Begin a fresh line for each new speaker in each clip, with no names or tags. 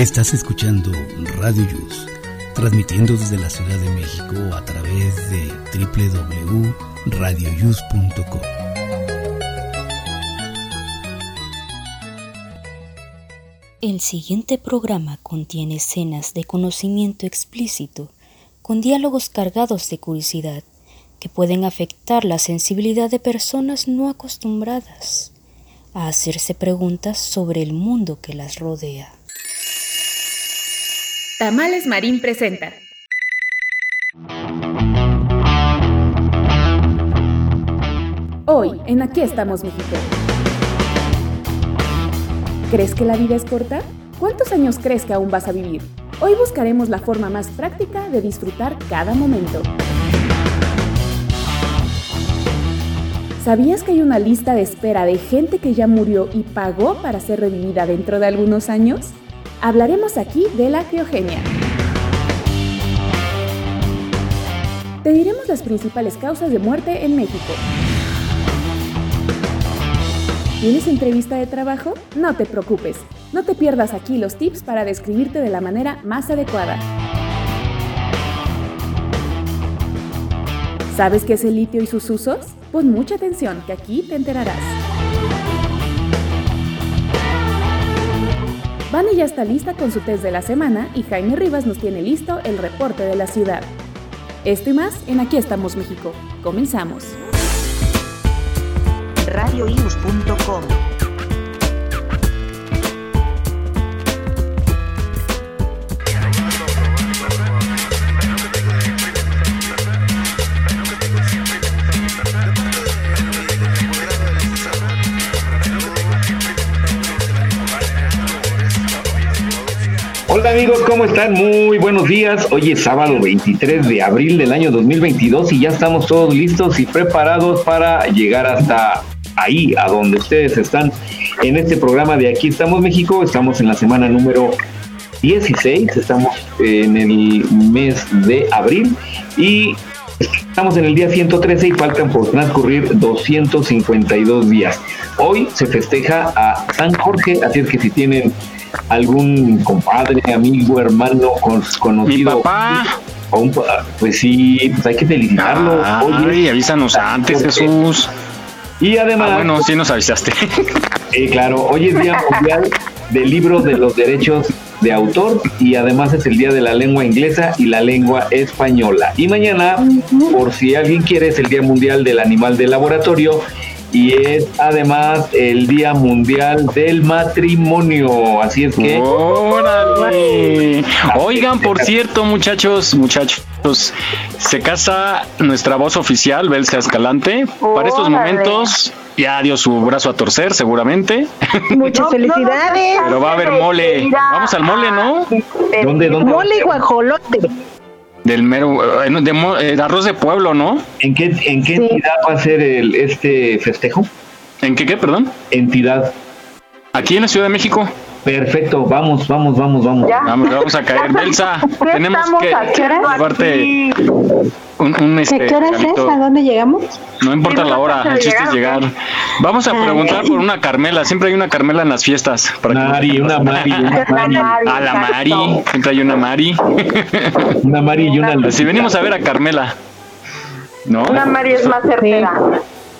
Estás escuchando Radio Yus, transmitiendo desde la Ciudad de México a través de www.radioyus.com.
El siguiente programa contiene escenas de conocimiento explícito, con diálogos cargados de curiosidad, que pueden afectar la sensibilidad de personas no acostumbradas a hacerse preguntas sobre el mundo que las rodea.
Tamales Marín presenta. Hoy, en Aquí estamos, México. ¿Crees que la vida es corta? ¿Cuántos años crees que aún vas a vivir? Hoy buscaremos la forma más práctica de disfrutar cada momento. ¿Sabías que hay una lista de espera de gente que ya murió y pagó para ser revivida dentro de algunos años? Hablaremos aquí de la criogenia. Te diremos las principales causas de muerte en México. ¿Tienes entrevista de trabajo? No te preocupes, no te pierdas aquí los tips para describirte de la manera más adecuada. ¿Sabes qué es el litio y sus usos? Pon mucha atención, que aquí te enterarás. Vani ya está lista con su test de la semana y Jaime Rivas nos tiene listo el reporte de la ciudad. Esto y más en Aquí estamos México. Comenzamos.
Hola amigos, ¿cómo están? Muy buenos días. Hoy es sábado 23 de abril del año 2022 y ya estamos todos listos y preparados para llegar hasta ahí, a donde ustedes están en este programa de Aquí estamos México. Estamos en la semana número 16, estamos en el mes de abril y Estamos en el día 113 y faltan por transcurrir 252 días. Hoy se festeja a San Jorge, así es que si tienen algún compadre, amigo, hermano, conocido.
Mi papá.
pues sí, pues hay que felicitarlo.
Ay, avísanos antes, Jesús.
Y además.
Ah, bueno, sí nos avisaste.
Eh, claro, hoy es Día Mundial del Libro de los Derechos de Autor y además es el Día de la Lengua Inglesa y la Lengua Española. Y mañana, por si alguien quiere, es el Día Mundial del Animal de Laboratorio y es además el Día Mundial del Matrimonio. Así es que.
¡Órale! Oigan, por cierto, muchachos, muchachos, se casa nuestra voz oficial, Belsa Escalante. Para estos momentos ya dio su brazo a torcer, seguramente.
Muchas felicidades.
Pero va a haber mole. Vamos al mole, ¿no?
¿Dónde, dónde?
Mole y guajolote
del mero eh, de, eh, arroz de pueblo, ¿no?
¿En qué en qué entidad va a ser el este festejo?
¿En qué qué, perdón?
Entidad.
Aquí en la Ciudad de México.
Perfecto, vamos, vamos, vamos, vamos.
Vamos, vamos a caer. Belsa, tenemos que
llevarte
un, un este,
¿Qué hora es? ¿A dónde llegamos?
No importa la hora, el chiste es llegar. Vamos a preguntar por una Carmela, siempre hay una Carmela en las fiestas.
Para Mari, una Mari, una Mari.
A la Mari, siempre hay una Mari.
Una Mari y una
Si venimos a ver a Carmela. ¿No?
Una Mari es más certera.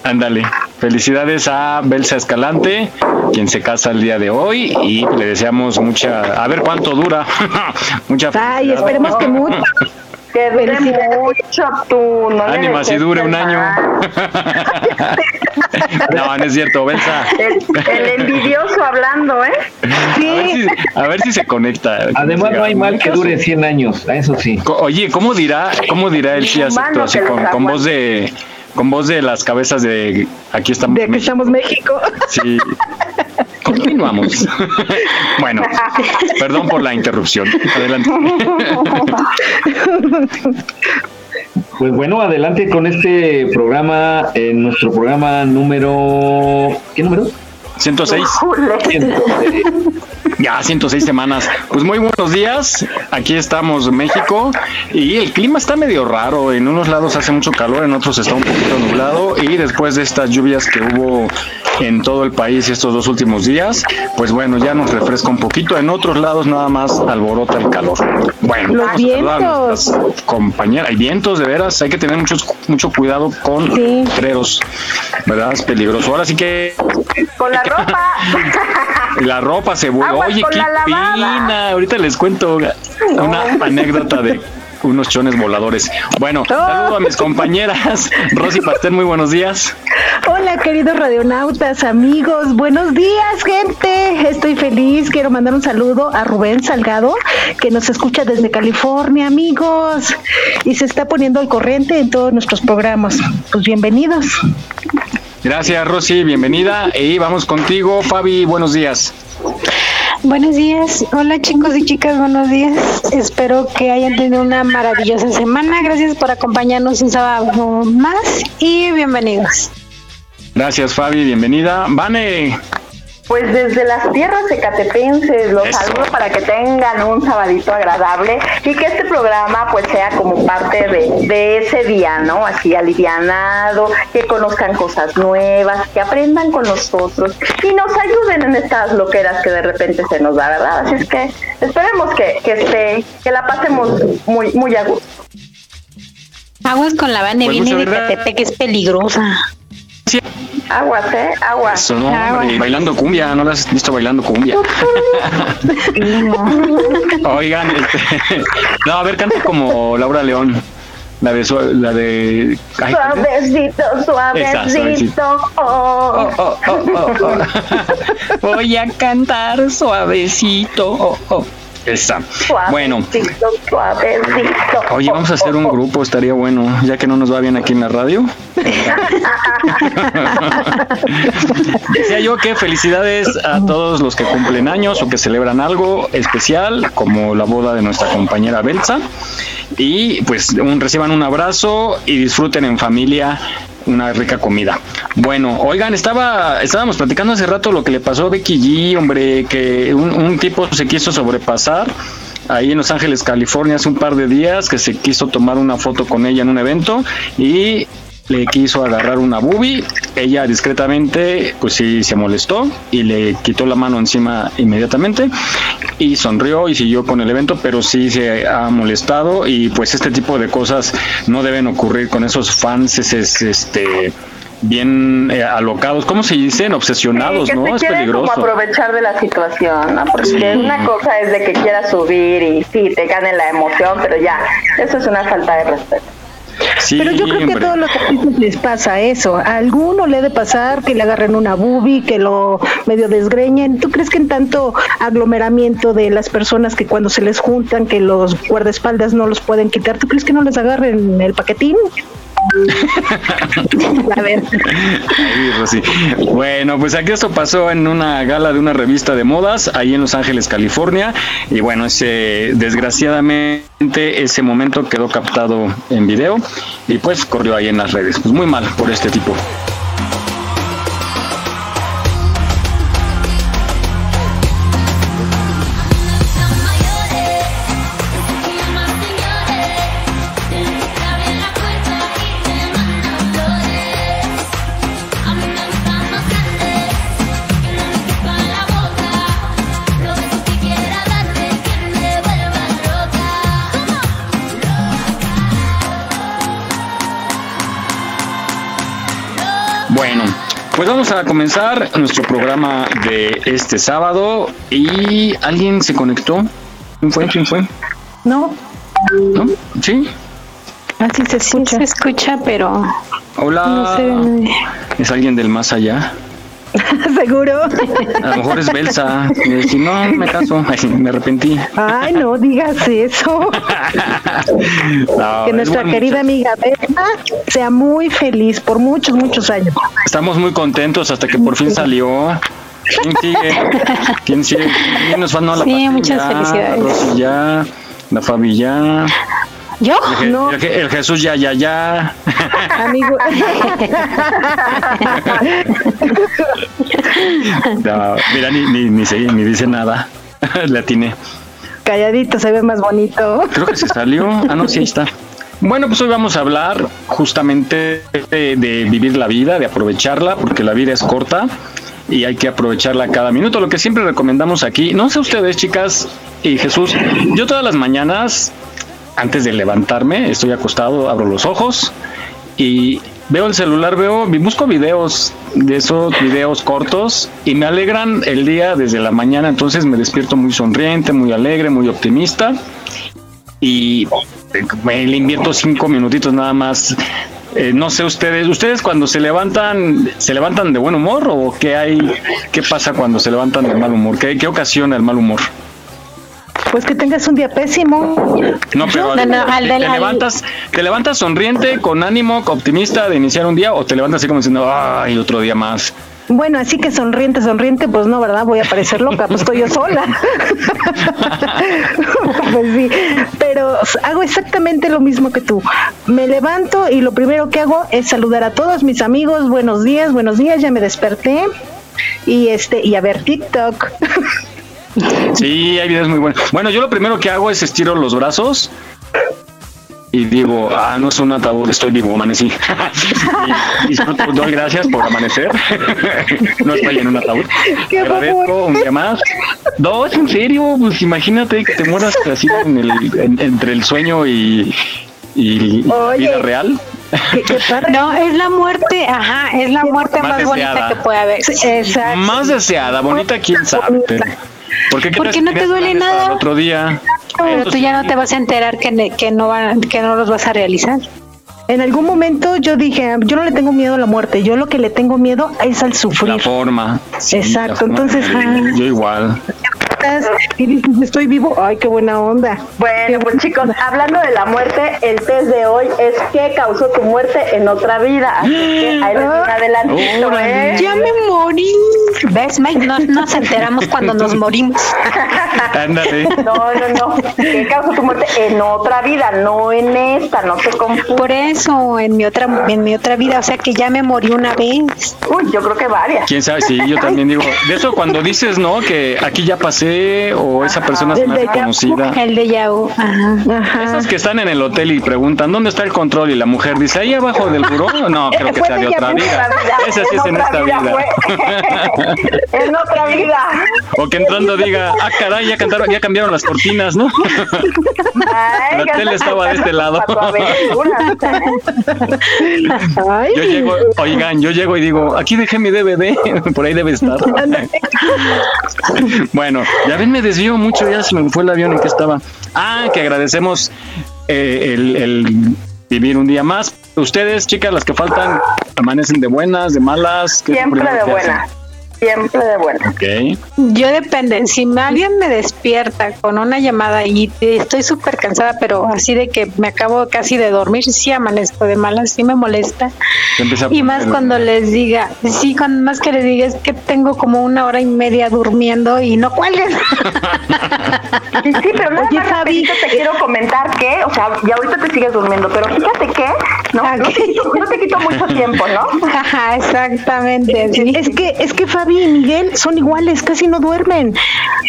Ándale. Felicidades a Belsa Escalante, quien se casa el día de hoy y le deseamos mucha, a ver cuánto dura. mucha
Ay, esperemos que mucho.
Que dure mucho tú, no
Ánima, si dure un año. no, no es cierto, Belsa.
El, envidioso hablando, ¿eh?
Sí. A ver si, se conecta.
Además, no hay mal que dure 100 años, eso sí.
Oye, ¿cómo dirá, cómo dirá el sí así con, con voz de con voz de las cabezas de aquí estamos
de aquí estamos México.
Sí. Continuamos. Bueno perdón por la interrupción. Adelante.
Pues bueno adelante con este programa en nuestro programa número qué número
106 ya 106 semanas. Pues muy buenos días. Aquí estamos México y el clima está medio raro. En unos lados hace mucho calor, en otros está un poquito nublado y después de estas lluvias que hubo en todo el país estos dos últimos días, pues bueno, ya nos refresca un poquito. En otros lados nada más alborota el calor. Bueno,
Los
vamos a saludar a
vientos.
nuestras compañeras. Hay vientos, de veras, hay que tener muchos, mucho cuidado con
Sí.
letreros, ¿verdad? Es peligroso. Ahora sí que
Con la ropa.
la ropa se vuelve. Oye,
con
qué pina. Ahorita les cuento una anécdota de unos chones voladores. Bueno, saludo a mis compañeras. Rosy Pastel, muy buenos días.
Hola, queridos radionautas, amigos. Buenos días, gente. Estoy feliz. Quiero mandar un saludo a Rubén Salgado, que nos escucha desde California, amigos. Y se está poniendo al corriente en todos nuestros programas. Pues bienvenidos.
Gracias, Rosy, bienvenida. Y vamos contigo, Fabi, buenos días.
Buenos días, hola chicos y chicas, buenos días. Espero que hayan tenido una maravillosa semana. Gracias por acompañarnos un sábado más y bienvenidos.
Gracias, Fabi, bienvenida. Vane,
Pues desde las tierras ecatepenses los
Eso.
saludo para que tengan un sabadito agradable y que este programa pues sea como parte de, de ese día, ¿no? Así alivianado, que conozcan cosas nuevas, que aprendan con nosotros y nos ayuden en estas loqueras que de repente se nos da, ¿verdad? Así es que esperemos que, que esté, que la pasemos muy, muy a gusto.
Aguas con la Vane,
Pues
viene de. Catepec, que es peligrosa.
Aguas, ¿eh? Aguas.
eso no, hombre, bailando cumbia, ¿no la has visto bailando cumbia? Oigan, este, no, a ver, canta como Laura León. La de, la de, ay,
Suavecito,
suavecito.
suavecito. Oh,
oh, oh. Voy a cantar suavecito. Esa. Bueno, oye, vamos a hacer un grupo, estaría bueno, ya que no nos va bien aquí en la radio. Decía yo que felicidades a todos los que cumplen años o que celebran algo especial, como la boda de nuestra compañera Belsa. Y pues un, reciban un abrazo y disfruten en familia una rica comida. Bueno, oigan, estaba, estábamos platicando hace rato lo que le pasó a Becky G, hombre, que un, un tipo se quiso sobrepasar ahí en Los Ángeles, California, hace un par de días, que se quiso tomar una foto con ella en un evento y le quiso agarrar una boobie. Ella discretamente, pues sí, se molestó y le quitó la mano encima inmediatamente y sonrió y siguió con el evento, pero sí se ha molestado y pues este tipo de cosas no deben ocurrir con esos fans, es, es, este bien eh, alocados, ¿cómo se dicen? Obsesionados,
que
¿no?
se
Es peligroso.
como aprovechar de la situación, ¿no? Porque
Sí.
una cosa es de que quieras subir y sí, te gane la emoción, pero ya, eso es una falta de respeto.
Sí,
Pero yo creo que a todos los artistas les pasa eso. A alguno le ha de pasar que le agarren una boobie, que lo medio desgreñen. ¿Tú crees que en tanto aglomeramiento de las personas que cuando se les juntan, que los guardaespaldas no los pueden quitar, ¿tú crees que no les agarren el paquetín? a ver.
Bueno, pues aquí esto pasó en una gala de una revista de modas, ahí en Los Ángeles, California. Y bueno, ese, desgraciadamente ese momento quedó captado en video y pues corrió ahí en las redes. Pues muy mal por este tipo. Vamos a comenzar nuestro programa de este sábado y alguien se conectó. ¿Quién fue? ¿Quién fue?
No,
¿No? ¿Sí?
así se
Sí
escucha.
se escucha, pero
Hola.
no se ve nadie.
¿Es alguien del más allá?
Seguro.
A lo mejor es Belsa. Y decir, no, me caso. Ay, me arrepentí.
Ay, no digas eso.
No,
que
es
nuestra querida amiga Berta sea muy feliz por muchos, muchos años.
Estamos muy contentos hasta que por fin salió. ¿Quién sigue? ¿Quién sigue? ¿Quién nos falta? No, la
Sí, muchas
ya,
felicidades.
La Rosy ya, la Fabi ya,
¿Yo?
el,
No.
el Je- el Jesús ya, ya, ya.
Amigo.
No, mira, ni, ni, ni, se- ni dice nada. Le atiné.
Calladito se ve más bonito.
Creo que se salió. Ah, no, sí, ahí está. Bueno, pues hoy vamos a hablar justamente de, de vivir la vida, de aprovecharla, porque la vida es corta. y hay que aprovecharla cada minuto. Lo que siempre recomendamos aquí, no sé ustedes, chicas y Jesús, yo todas las mañanas, antes de levantarme, estoy acostado, abro los ojos y veo el celular, veo, busco videos de esos videos cortos y me alegran el día desde la mañana, entonces me despierto muy sonriente, muy alegre, muy optimista y me le invierto cinco minutitos nada más. Eh, no sé ustedes, ustedes cuando se levantan, ¿se levantan de buen humor o qué hay, qué pasa cuando se levantan de mal humor? ¿Qué, qué ocasiona el mal humor?
Pues que tengas un día pésimo.
No, pero
No, no, al
te levantas, te levantas sonriente, con ánimo, optimista de iniciar un día o te levantas así como diciendo, ay, otro día más.
Bueno, así que sonriente, sonriente, pues no, ¿verdad? Voy a parecer loca, pues estoy yo sola. pues sí, pero hago exactamente lo mismo que tú. Me levanto y lo primero que hago es saludar a todos mis amigos, buenos días, buenos días, ya me desperté. Y este, y a ver TikTok.
Sí, hay videos muy buenos. Bueno, yo lo primero que hago es estiro los brazos y digo, ah, no es un ataúd, estoy vivo, amanecí. y, y disfruto, doy gracias por amanecer. no estoy en un ataúd.
Qué
Agradezco un día más. Dos, en serio, pues imagínate que te mueras así en el, en- entre el sueño y, y
Oye.
vida real.
¿Qué, qué padre.
No, es la muerte, ajá, es la muerte
Más
más, bonita que puede haber. Exacto.
Más deseada, bonita, quién sabe. ¿Por qué, ¿Qué
Porque no te duele nada.
el otro día.
Pero tú ya no te vas a enterar que, ne- que no van, que no los vas a realizar.
En algún momento yo dije, yo no le tengo miedo a la muerte, yo lo que le tengo miedo es al
La
sufrir.
forma. Sí,
Exacto,
la forma
entonces,
de-
ah.
yo igual.
Y dices, estoy vivo, ay, qué buena onda.
Bueno, pues chicos, hablando de la muerte, el test de hoy es qué causó tu muerte en otra vida. Así que ahí un adelantito. ¿eh?
Ya me morí. ¿Ves, Mike? No nos enteramos cuando nos morimos.
Ándale.
No, no, no. ¿Qué causó tu muerte en otra vida? No en esta, no te confundas.
Por eso, en mi otra, en mi otra vida, o sea que ya me morí una vez.
Uy, yo creo que varias.
Quién sabe, sí, yo también digo. De eso cuando dices, ¿no? Que aquí ya pasé o esa persona más
de ya-
conocida.
El de Yahoo. Ajá.
Ajá.
Esos que están en el hotel y preguntan, ¿dónde está el control? Y la mujer dice, ahí abajo del buró. No, creo que sea de otra vida. Esa sí es en esta vida.
en otra vida.
O que entrando diga, ah, caray, ya, cantaron, ya cambiaron las cortinas, ¿no?
Ay,
La tele estaba de este lado. Yo llego, oigan, yo llego y digo, aquí dejé mi DVD, por ahí debe estar. bueno, ya ven, me desvío mucho, ya se me fue el avión en que estaba. Ah, que agradecemos eh, el, el vivir un día más. Ustedes, chicas, las que faltan, amanecen de buenas, de malas. ¿Qué es lo
Siempre de
que
buena.
hacen?
Siempre de buena.
Ok.
Yo depende, si alguien me despierta con una llamada y estoy súper cansada, pero así de que me acabo casi de dormir, sí amanezco de malas, sí me molesta. Y más cuando les diga, sí, cuando más que les diga es que tengo como una hora y media durmiendo y no cuelguen.
Sí, sí, pero nada
Oye,
más te quiero comentar que, o sea, y ahorita te sigues durmiendo, pero fíjate que, no, no, te, quito, no te quito mucho tiempo, ¿no?
Ajá, exactamente. sí.
Es que, es que Fabi y Miguel son iguales, casi no duermen.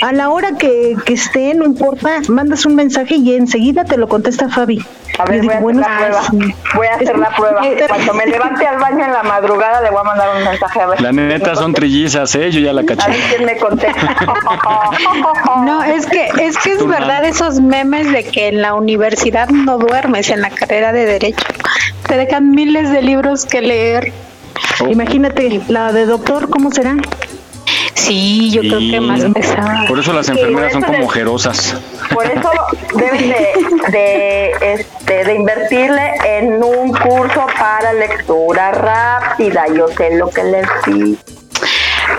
A la hora que, que esté, no importa, mandas un mensaje y enseguida te lo contesta Fabi.
A ver, voy a hacer la
"Buenos
prueba.
días".
Voy a hacer la prueba. Cuando me levante al baño en la madrugada, le voy a mandar un mensaje a ver.
La neta son trillizas, ¿eh? Yo ya la
A
caché.
ver quién me contesta.
No, es que es que es verdad esos memes de que en la universidad no duermes en la carrera de derecho. Te dejan miles de libros que leer.
Oh,
Imagínate, la de doctor, ¿cómo será?
Sí, yo creo que más pesada.
Por eso las
Sí,
enfermeras son como ojerosas.
Por eso deben de, de, este, de invertirle en un curso para lectura rápida. Yo sé lo que les digo.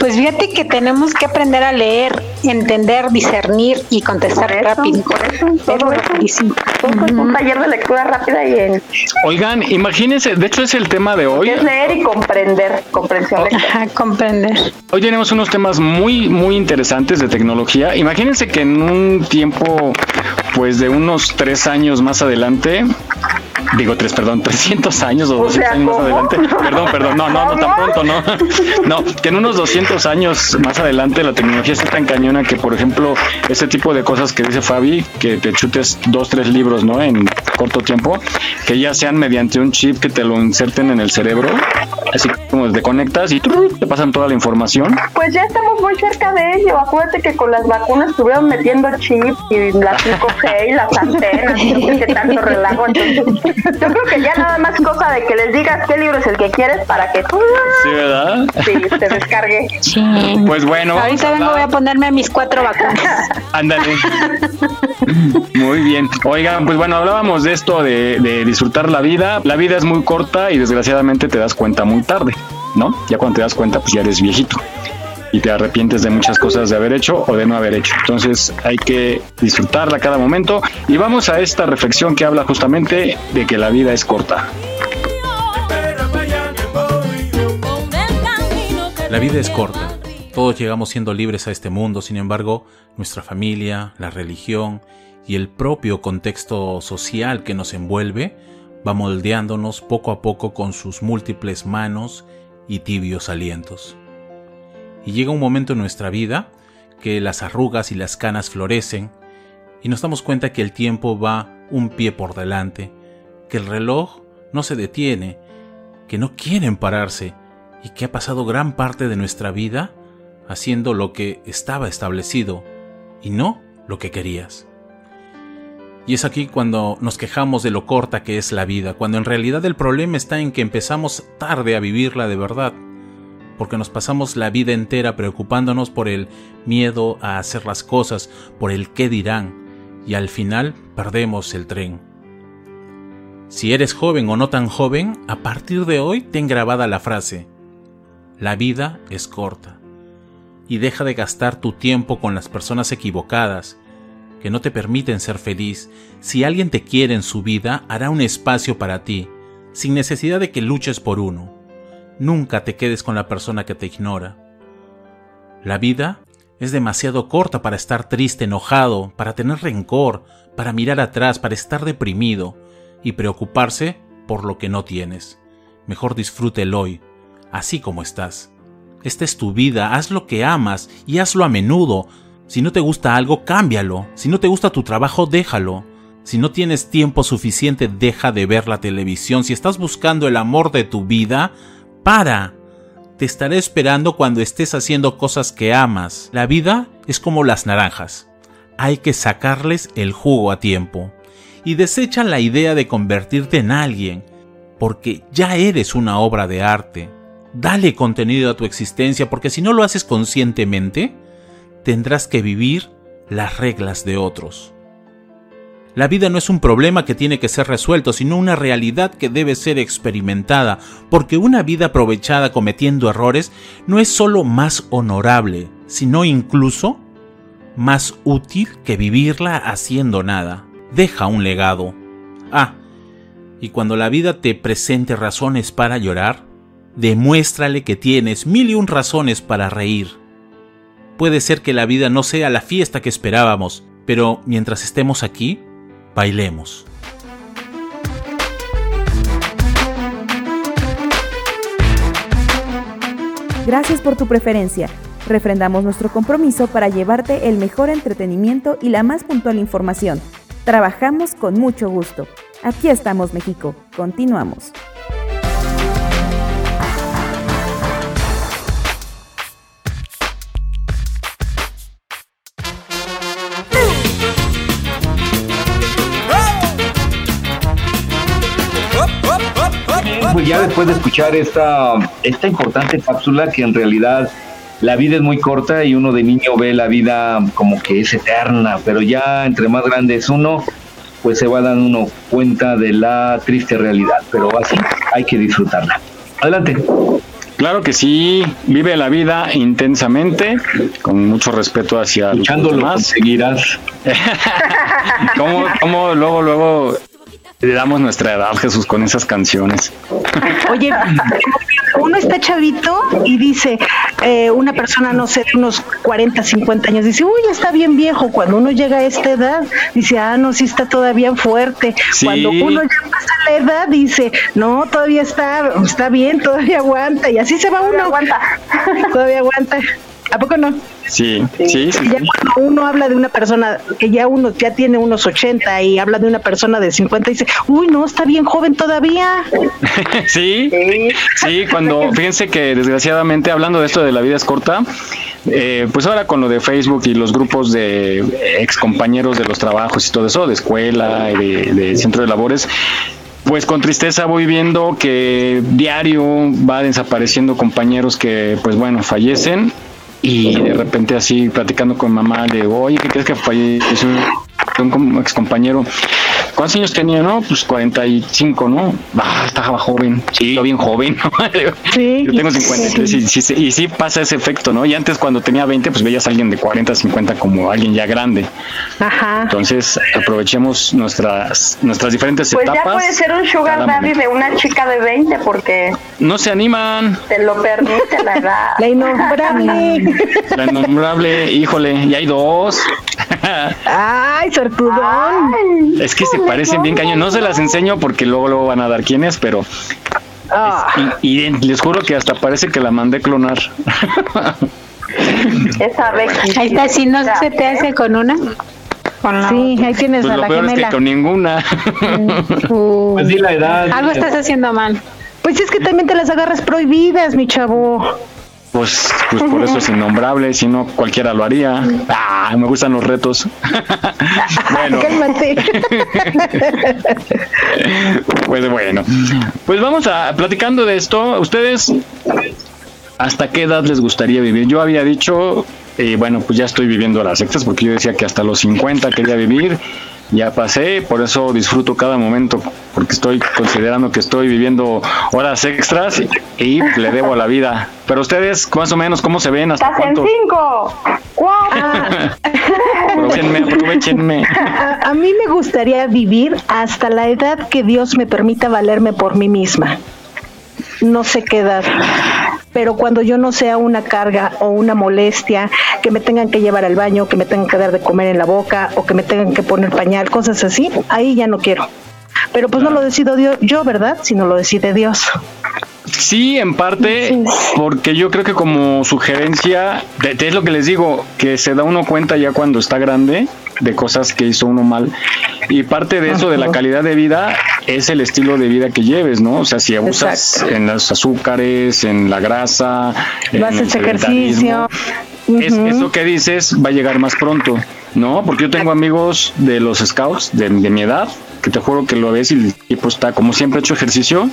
Pues fíjate que tenemos que aprender a leer, entender, discernir y contestar
Por eso,
rápido.
por eso, todo eso.
rapidísimo.
Todo es un taller de lectura rápida y en,
Oigan, imagínense, de hecho es el tema de hoy.
es leer y comprender, comprensión lectora.
Ajá, comprender.
Hoy tenemos unos temas muy, muy interesantes de tecnología. Imagínense que en un tiempo, pues de unos tres años más adelante, digo tres, perdón, 300 años o
O
200
sea,
años más adelante. Perdón, perdón, no, no, no, tan pronto, no. No, que en unos 200 años más adelante la tecnología está tan cañona que, por ejemplo, ese tipo de cosas que dice Fabi, que te chutes dos, tres libros, ¿no? En corto tiempo, que ya sean mediante un chip que te lo inserten en el cerebro así como te conectas y te pasan toda la información.
Pues ya estamos muy cerca de ello. Acuérdate que con las vacunas estuvieron metiendo chips y las 5G y las antenas qué tanto relajo. Entonces, yo creo que ya nada más cosa de que les digas qué libro es el que quieres para que tú
Sí, ¿verdad?
sí, te descargue.
Pues bueno.
Ahorita vengo, voy a ponerme mis cuatro vacunas.
Ándale. Muy bien. Oigan, pues bueno, hablábamos de esto de, de disfrutar la vida. La vida es muy corta y desgraciadamente te das cuenta muy tarde, ¿no? Ya cuando te das cuenta, pues ya eres viejito y te arrepientes de muchas cosas de haber hecho o de no haber hecho. Entonces hay que disfrutarla cada momento y vamos a esta reflexión que habla justamente de que la vida es corta.
La vida es corta. Todos llegamos siendo libres a este mundo, sin embargo, nuestra familia, la religión y el propio contexto social que nos envuelve va moldeándonos poco a poco con sus múltiples manos y tibios alientos. Y llega un momento en nuestra vida que las arrugas y las canas florecen y nos damos cuenta que el tiempo va un pie por delante, que el reloj no se detiene, que no quieren pararse y que ha pasado gran parte de nuestra vida haciendo lo que estaba establecido y no lo que querías. Y es aquí cuando nos quejamos de lo corta que es la vida, cuando en realidad el problema está en que empezamos tarde a vivirla de verdad, porque nos pasamos la vida entera preocupándonos por el miedo a hacer las cosas, por el qué dirán, y al final perdemos el tren. Si eres joven o no tan joven, a partir de hoy ten grabada la frase, la vida es corta, y deja de gastar tu tiempo con las personas equivocadas, que no te permiten ser feliz. Si alguien te quiere en su vida, hará un espacio para ti, sin necesidad de que luches por uno. Nunca te quedes con la persona que te ignora. La vida es demasiado corta para estar triste, enojado, para tener rencor, para mirar atrás, para estar deprimido y preocuparse por lo que no tienes. Mejor disfrute el hoy, así como estás. Esta es tu vida, haz lo que amas y hazlo a menudo. Si no te gusta algo, cámbialo. Si no te gusta tu trabajo, déjalo. Si no tienes tiempo suficiente, deja de ver la televisión. Si estás buscando el amor de tu vida, para. Te estaré esperando cuando estés haciendo cosas que amas. La vida es como las naranjas. Hay que sacarles el jugo a tiempo. Y desecha la idea de convertirte en alguien, porque ya eres una obra de arte. Dale contenido a tu existencia, porque si no lo haces conscientemente, tendrás que vivir las reglas de otros. La vida no es un problema que tiene que ser resuelto, sino una realidad que debe ser experimentada, porque una vida aprovechada cometiendo errores no es solo más honorable, sino incluso más útil que vivirla haciendo nada. Deja un legado. Ah, y cuando la vida te presente razones para llorar, demuéstrale que tienes mil y un razones para reír. Puede ser que la vida no sea la fiesta que esperábamos, pero mientras estemos aquí, bailemos.
Gracias por tu preferencia. Refrendamos nuestro compromiso para llevarte el mejor entretenimiento y la más puntual información. Trabajamos con mucho gusto. Aquí estamos, México. Continuamos.
Pues ya después de escuchar esta, esta importante cápsula que en realidad la vida es muy corta y uno de niño ve la vida como que es eterna, pero ya entre más grande es uno, pues se va dando uno cuenta de la triste realidad, pero así hay que disfrutarla. Adelante.
Claro que sí, vive la vida intensamente, con mucho respeto hacia
Luchando
los
lo
demás.
conseguirás.
¿Cómo, cómo luego, luego le damos nuestra edad, Jesús, con esas canciones?
Oye, uno está chavito y dice, eh, una persona, no sé, de unos 40, 50 años, dice, uy, está bien viejo. Cuando uno llega a esta edad, dice, ah, no, sí está todavía fuerte.
Sí.
Cuando uno ya pasa la edad, dice, no, todavía está, está bien, todavía aguanta. Y así se va uno.
aguanta.
Todavía aguanta. ¿A poco no?
Sí, sí, sí.
Ya cuando uno habla de una persona que ya uno ya tiene unos 80 y habla de una persona de 50 y dice, uy, no, está bien joven todavía.
sí, sí, cuando, fíjense que desgraciadamente hablando de esto de la vida es corta, eh, pues ahora con lo de Facebook y los grupos de ex compañeros de los trabajos y todo eso, de escuela, de, de centro de labores, pues con tristeza voy viendo que diario va desapareciendo compañeros que, pues bueno, fallecen y de repente así platicando con mamá le digo, oye, ¿qué crees que falleció un ex compañero? ¿Cuántos años tenía? No, pues 45, ¿no? Ah, estaba joven. Sí, yo bien joven. Sí. Yo tengo 53 y, sí, y sí pasa ese efecto, ¿no? Y antes cuando tenía 20, pues veías a alguien de 40, 50 como alguien ya grande. Ajá. Entonces aprovechemos nuestras nuestras diferentes
pues
etapas.
Pues ya puede ser un sugar daddy de una chica de 20 porque...
No se animan.
Te lo permite la edad.
La innombrable.
La innombrable, híjole, y hay dos.
Ay, sortudón.
es que se parecen bien cañón. No se las enseño porque luego, luego van a dar quién es, pero. Ah. y, les juro que hasta parece que la mandé clonar.
Esa
Ahí está, si no se te hace con una.
Con sí, ahí tienes
pues
a
la
peor
gemela. Es que con ninguna.
Uh. pues la edad.
Algo estás haciendo mal.
Pues es que también te las agarras prohibidas, mi chavo.
Pues, pues por eso es innombrable, si no cualquiera lo haría. Ah, me gustan los retos. bueno. pues bueno. Pues vamos a platicando de esto. Ustedes ¿hasta qué edad les gustaría vivir? Yo había dicho, eh, bueno, pues ya estoy viviendo las sextas porque yo decía que hasta los 50 quería vivir ya pasé, por eso disfruto cada momento, porque estoy considerando que estoy viviendo horas extras y, le debo a la vida. Pero ustedes, más o menos, ¿cómo se ven? ¿Hasta
Estás en cinco, cuatro.
aprovechenme, aprovechenme.
A, a mí me gustaría vivir hasta la edad que Dios me permita valerme por mí misma. No sé qué edad pero cuando yo no sea una carga o una molestia, que me tengan que llevar al baño, que me tengan que dar de comer en la boca o que me tengan que poner pañal, cosas así, ahí ya no quiero. Pero pues no lo decido yo, ¿verdad? Sino lo decide Dios.
Sí, en parte, porque yo creo que como sugerencia, es lo que les digo, que se da uno cuenta ya cuando está grande de cosas que hizo uno mal. Y parte de eso, de la calidad de vida, es el estilo de vida que lleves, ¿no? O sea, si abusas en los azúcares, en la grasa,
en el ejercicio.
Es, eso que dices va a llegar más pronto, ¿no? Porque yo tengo amigos de los scouts de, de mi edad que te juro que lo ves y el tipo está como siempre hecho ejercicio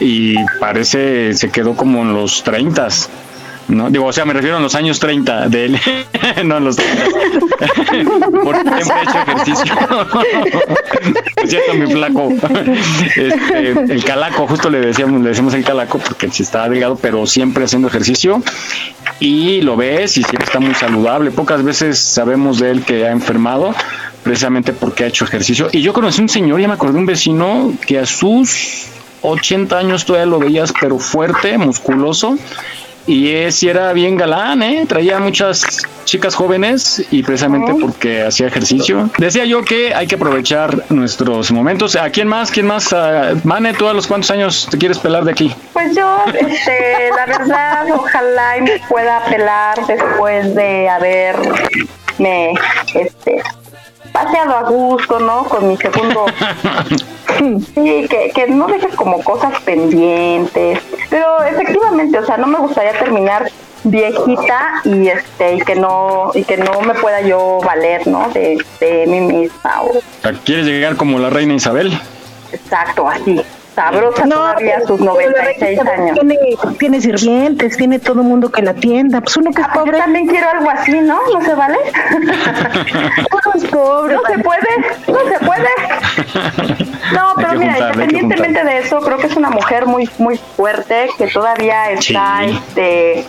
y parece se quedó como en los 30 ¿no? Digo, o sea, me refiero a los años 30 de él, no en los 30. Porque siempre he hecho ejercicio. es cierto, mi flaco. Este, el calaco, justo le decíamos, le decimos el calaco porque si está delgado, pero siempre haciendo ejercicio. Y lo ves y siempre está muy saludable. Pocas veces sabemos de él que ha enfermado, precisamente porque ha hecho ejercicio. Y yo conocí un señor, ya me acordé, un vecino que a sus 80 años todavía lo veías, pero fuerte, musculoso. Y si era bien galán, ¿eh? Traía muchas chicas jóvenes y precisamente porque hacía ejercicio. Decía yo que hay que aprovechar nuestros momentos. ¿A quién más? ¿Quién más? Mane, ¿tú a los cuántos años te quieres pelar de aquí?
Pues yo, este, la verdad, ojalá y me pueda pelar después de haberme, este, paseado a gusto, ¿no? Con mi segundo... sí, que, que no dejes como cosas pendientes. Pero efectivamente, o sea, no me gustaría terminar viejita y este y que no y que no me pueda yo valer no de, de mí misma o...
quieres llegar como la reina Isabel
exacto así sabrosa no, todavía sus 96 años.
Tiene, tiene sirvientes, tiene todo el mundo que la atienda. Pues uno que es ah, pues pobre.
Yo también quiero algo así, ¿no? ¿No se vale? uno es pobre. No se puede, no se puede. No, pero mira, independientemente de eso, creo que es una mujer muy, muy fuerte, que todavía está, este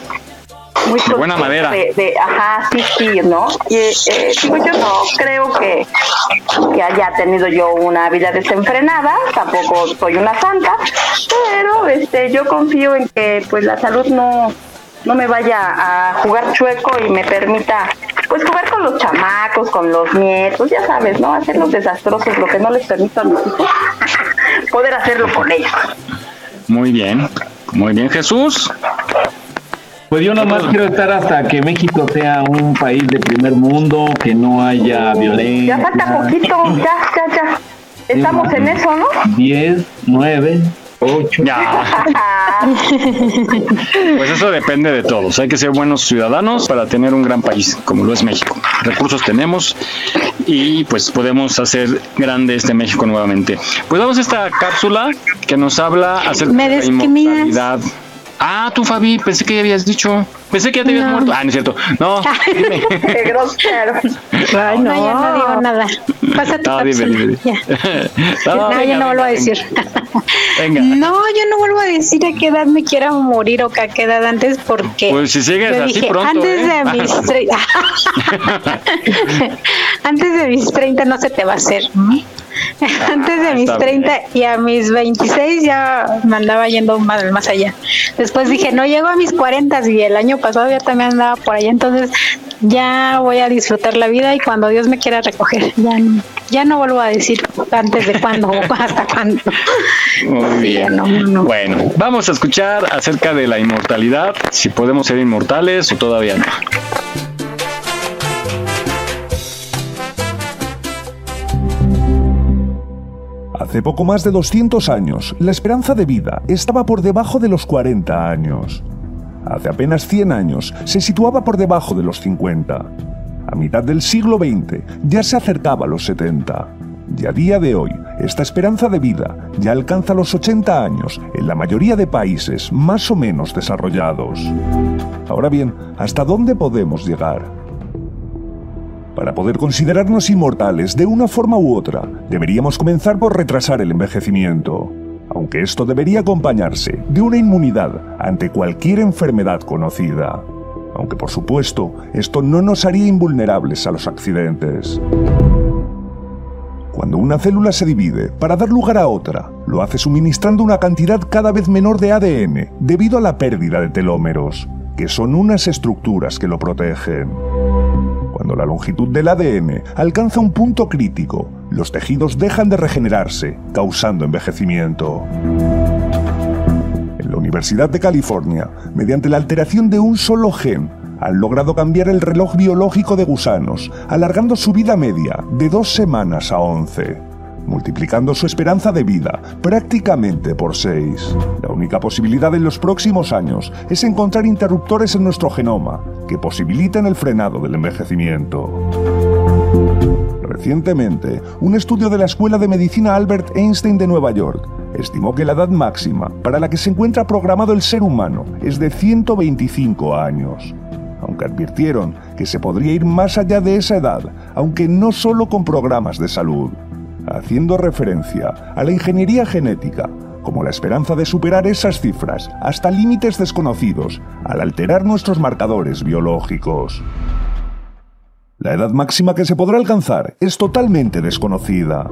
muy de buena madera.
De, ajá, sí, sí, ¿no? Y eh, pues yo no creo que, que haya tenido yo una vida desenfrenada, tampoco soy una santa, pero este yo confío en que pues la salud no no me vaya a jugar chueco y me permita pues jugar con los chamacos, con los nietos, ya sabes, ¿no? Hacer los desastrosos, lo que no les permito a mis hijos, poder hacerlo con ellos.
Muy bien, muy bien, Jesús.
Pues yo nomás quiero estar hasta que México sea un país de primer mundo, que no haya violencia.
Ya falta poquito, ya, ya, ya. Estamos en eso, ¿no?
10, 9, 8.
Ya. Pues eso depende de todos. Hay que ser buenos ciudadanos para tener un gran país como lo es México. Recursos tenemos y pues podemos hacer grande este México nuevamente. Pues vamos a esta cápsula que nos habla acerca de la inmortalidad. Ah, tú Fabi, pensé que ya habías dicho. Pensé que ya te habías
No.
muerto. Ah, no es cierto. No, dime.
Qué grosero.
Ay,
No, yo no digo nada. Pasa tu
No, dime, dime.
Ya.
No,
No,
venga,
yo no vuelvo a decir.
Venga.
No, yo no vuelvo a decir a qué edad me quiera morir o que a qué edad antes porque
Pues si sigues así
dije,
pronto,
antes
¿eh?
de mis tre- antes de mis 30 no se te va a hacer. ¿no? Antes de mis
Ah, está
30 y a mis 26 ya me andaba yendo más, más allá. Después dije, no llego a mis 40 y el año pasado ya también andaba por allá. Entonces ya voy a disfrutar la vida y cuando Dios me quiera recoger, ya no, ya no vuelvo a decir antes de cuándo o hasta cuándo.
Muy bien.
no, no, no.
Bueno, vamos a escuchar acerca de la inmortalidad, si podemos ser inmortales o todavía no.
Hace poco más de 200 años, la esperanza de vida estaba por debajo de los 40 años. Hace apenas 100 años se situaba por debajo de los 50. A mitad del siglo XX ya se acercaba a los 70. Y a día de hoy, esta esperanza de vida ya alcanza los 80 años en la mayoría de países más o menos desarrollados. Ahora bien, ¿hasta dónde podemos llegar? Para poder considerarnos inmortales de una forma u otra, deberíamos comenzar por retrasar el envejecimiento, aunque esto debería acompañarse de una inmunidad ante cualquier enfermedad conocida. Aunque por supuesto, esto no nos haría invulnerables a los accidentes. Cuando una célula se divide para dar lugar a otra, lo hace suministrando una cantidad cada vez menor de ADN debido a la pérdida de telómeros, que son unas estructuras que lo protegen. La longitud del ADN alcanza un punto crítico, los tejidos dejan de regenerarse, causando envejecimiento. En la Universidad de California, mediante la alteración de un solo gen, han logrado cambiar el reloj biológico de gusanos, alargando su vida media de dos semanas a 11, multiplicando su esperanza de vida prácticamente por 6. La única posibilidad en los próximos años es encontrar interruptores en nuestro genoma que posibiliten el frenado del envejecimiento. Recientemente, un estudio de la Escuela de Medicina Albert Einstein de Nueva York estimó que la edad máxima para la que se encuentra programado el ser humano es de 125 años, aunque advirtieron que se podría ir más allá de esa edad, aunque no solo con programas de salud, haciendo referencia a la ingeniería genética como la esperanza de superar esas cifras hasta límites desconocidos al alterar nuestros marcadores biológicos. La edad máxima que se podrá alcanzar es totalmente desconocida.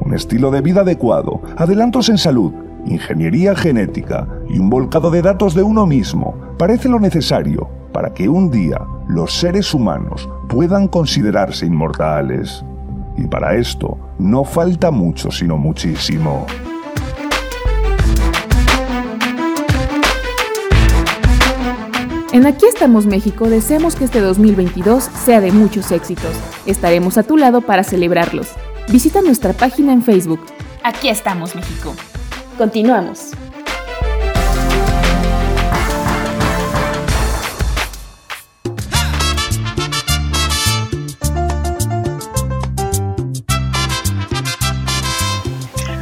Un estilo de vida adecuado, adelantos en salud, ingeniería genética y un volcado de datos de uno mismo parece lo necesario para que un día los seres humanos puedan considerarse inmortales. Y para esto no falta mucho, sino muchísimo.
En Aquí estamos México deseamos que este 2022 sea de muchos éxitos. Estaremos a tu lado para celebrarlos. Visita nuestra página en Facebook.
Aquí estamos, México. Continuamos.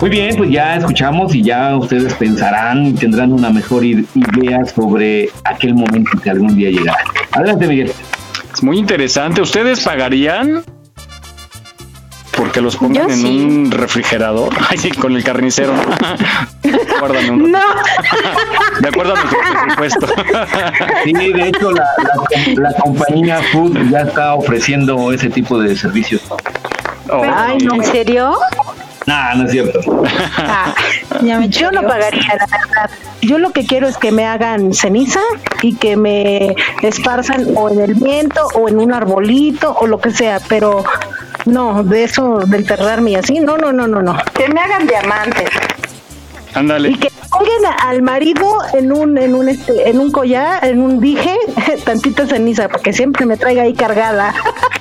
Muy bien, pues ya escuchamos y ya ustedes pensarán y tendrán una mejor idea sobre aquel momento que algún día llegará. Adelante, Miguel.
Es muy interesante. ¿Ustedes pagarían porque los pongan
Yo
en
sí.
un refrigerador? Ay, sí, con el carnicero. Guárdame un
No,
De acuerdo a nuestro presupuesto.
Sí, de hecho, la, la- la compañía Food ya está ofreciendo ese tipo de servicios.
Oh,
Ay, no.
¿en serio?
Nah, no es cierto.
Ah, ya me
Yo no pagaría, la verdad. Yo lo que quiero es que me hagan ceniza y que me esparzan o en el viento o en un arbolito o lo que sea, pero no, de eso, de enterrarme y así, no, no, no, no, no.
Que me hagan diamantes.
Ándale.
Y que pongan al marido en un, en un este, en un collar, en un dije, tantita ceniza, porque siempre me traiga ahí cargada.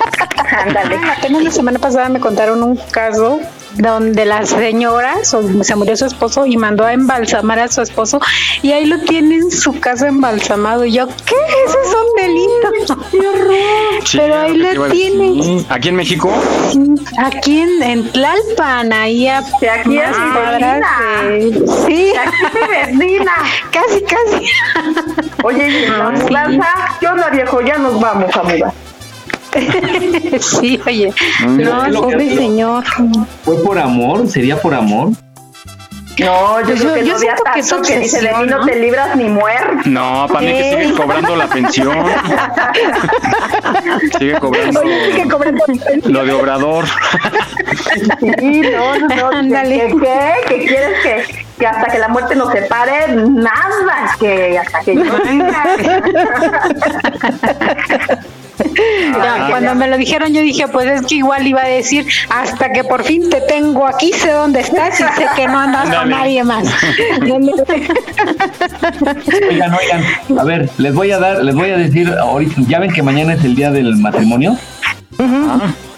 Ándale. Apenas la semana pasada me contaron un caso donde la señora se murió su esposo y mandó a embalsamar a su esposo y ahí lo tiene en su casa embalsamado. Y yo, ¿qué? Eso es un delito. Pero ahí lo tiene.
¿Aquí en México?
Aquí en, en Tlalpan, ahí a
aquí es
cuadras de... Sí.
Aquí vecina.
casi, casi.
Oye, la mudanza, ¿qué onda viejo? Ya nos vamos a mudar.
sí, oye. No,
¿Qué lo que
pobre señor.
¿Fue por amor? ¿Sería por amor?
No, yo,
Pues
creo
yo-
que
yo
no había
siento que
tanto
es
que dice de mí no
¿no?
te libras ni muerto.
No, para mí que sigue cobrando la pensión. Sigue cobrando
Oye, sigue cobrando
lo de obrador.
Sí, no, no, no.
Ándale.
¿Qué, qué, ¿Qué quieres que, que hasta que la muerte nos separe? Nada, que hasta que yo venga.
Ya, cuando me lo dijeron, yo dije, pues es que igual iba a decir, hasta que por fin te tengo aquí, sé dónde estás y sé que no andas con nadie más.
Oigan, oigan, a ver, les voy a dar, les voy a decir ahorita, ya ven que mañana es el día del matrimonio.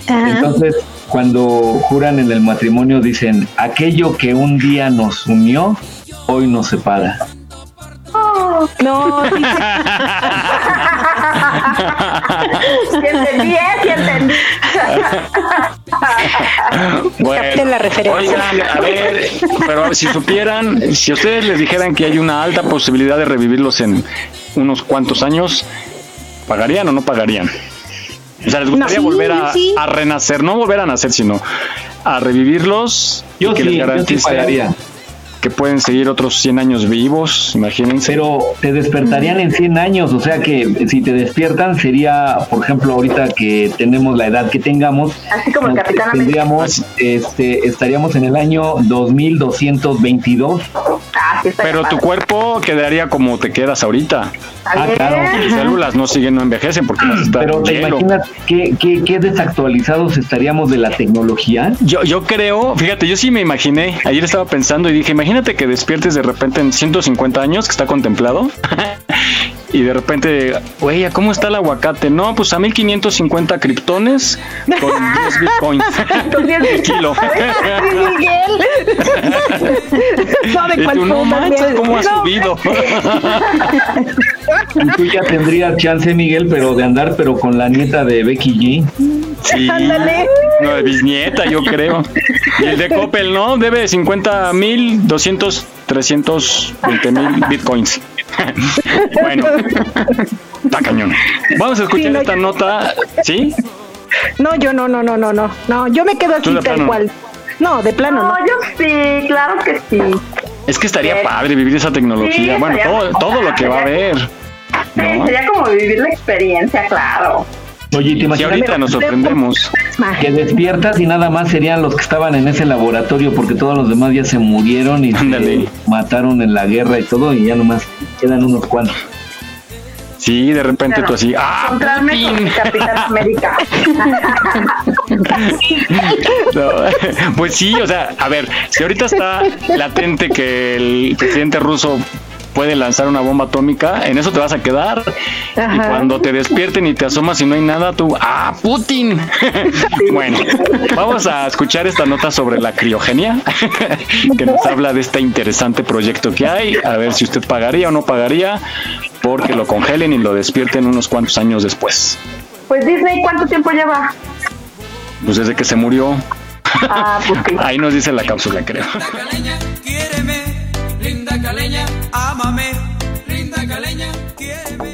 Entonces, cuando juran en el matrimonio dicen, aquello que un día nos unió, hoy nos separa.
No, dice,
Sí entendí, ¿eh? Sí entendí.
Capté la referencia.
Oigan, a ver, pero si supieran, si ustedes les dijeran que hay una alta posibilidad de revivirlos en unos cuantos años, ¿pagarían o no pagarían? O sea, ¿les gustaría
sí,
volver a,
sí.
a renacer? No volver a nacer, sino a revivirlos. y
Yo
que
sí,
les
yo sí
garantice
pagaría.
Que pueden seguir otros 100 años vivos, imagínense.
Pero te despertarían en 100 años, o sea que si te despiertan sería, por ejemplo, ahorita que tenemos la edad que tengamos,
Así como el
nos
Capitán
tendríamos, este, estaríamos en el año 2222.
Ah, está
Pero tu cuerpo quedaría como te quedas ahorita.
Ah, claro.
Tus células no siguen, no envejecen porque las está
Pero te
hielo.
imaginas qué, qué, qué desactualizados estaríamos de la tecnología.
Yo, yo creo, fíjate, yo sí me imaginé, ayer estaba pensando y dije, imagínate que despiertes de repente en 150 años, que está contemplado, y de repente, güey, ¿cómo está el aguacate? No, pues a 1550 criptones con 10 bitcoins.
Con 10
el kilo.
no de
Y
cuál
tú, no manches. ¿cómo ha
No,
subido?
Y tú ya tendrías chance, Miguel, pero de andar, pero con la nieta de Becky G.
Sí,
Ándale.
no, de bisnieta, yo creo. Y el de Coppel, ¿no? Debe 50 mil, 200, 320 mil bitcoins. bueno, está cañón. Vamos a escuchar
Sí, no,
esta
yo-
nota, ¿sí?
No, yo no, no, no, no, no. No, yo me quedo
de
tal cual. No, de plano
No,
no.
yo sí, claro que sí.
Es que estaría padre vivir esa tecnología.
Sí,
bueno, todo, todo lo que va a haber.
Sí,
¿no?
sería como vivir la experiencia, claro.
Oye, ¿te
Si
imaginas
ahorita nos sorprendemos.
que despiertas y nada más serían los que estaban en ese laboratorio porque todos los demás ya se murieron y se mataron en la guerra y todo y ya nomás quedan unos cuantos.
Sí, de repente tú así, ah,
Encontrarme con mi Capitán América.
No, Pues sí, o sea, a ver, si ahorita está latente que el presidente ruso puede lanzar una bomba atómica, en eso te vas a quedar. Y cuando te despierten y te asomas y no hay nada, tú, ¡ah, Putin! bueno, vamos a escuchar esta nota sobre la criogenia, que nos habla de este interesante proyecto que hay. A ver si usted pagaría o no pagaría porque lo congelen y lo despierten unos cuantos años después.
Pues Disney, ¿cuánto tiempo lleva?
Pues desde que se murió.
Ah, pues sí.
Ahí nos dice la cápsula, creo.
caleña, quiéreme, linda caleña, ámame, linda caleña, quiéreme.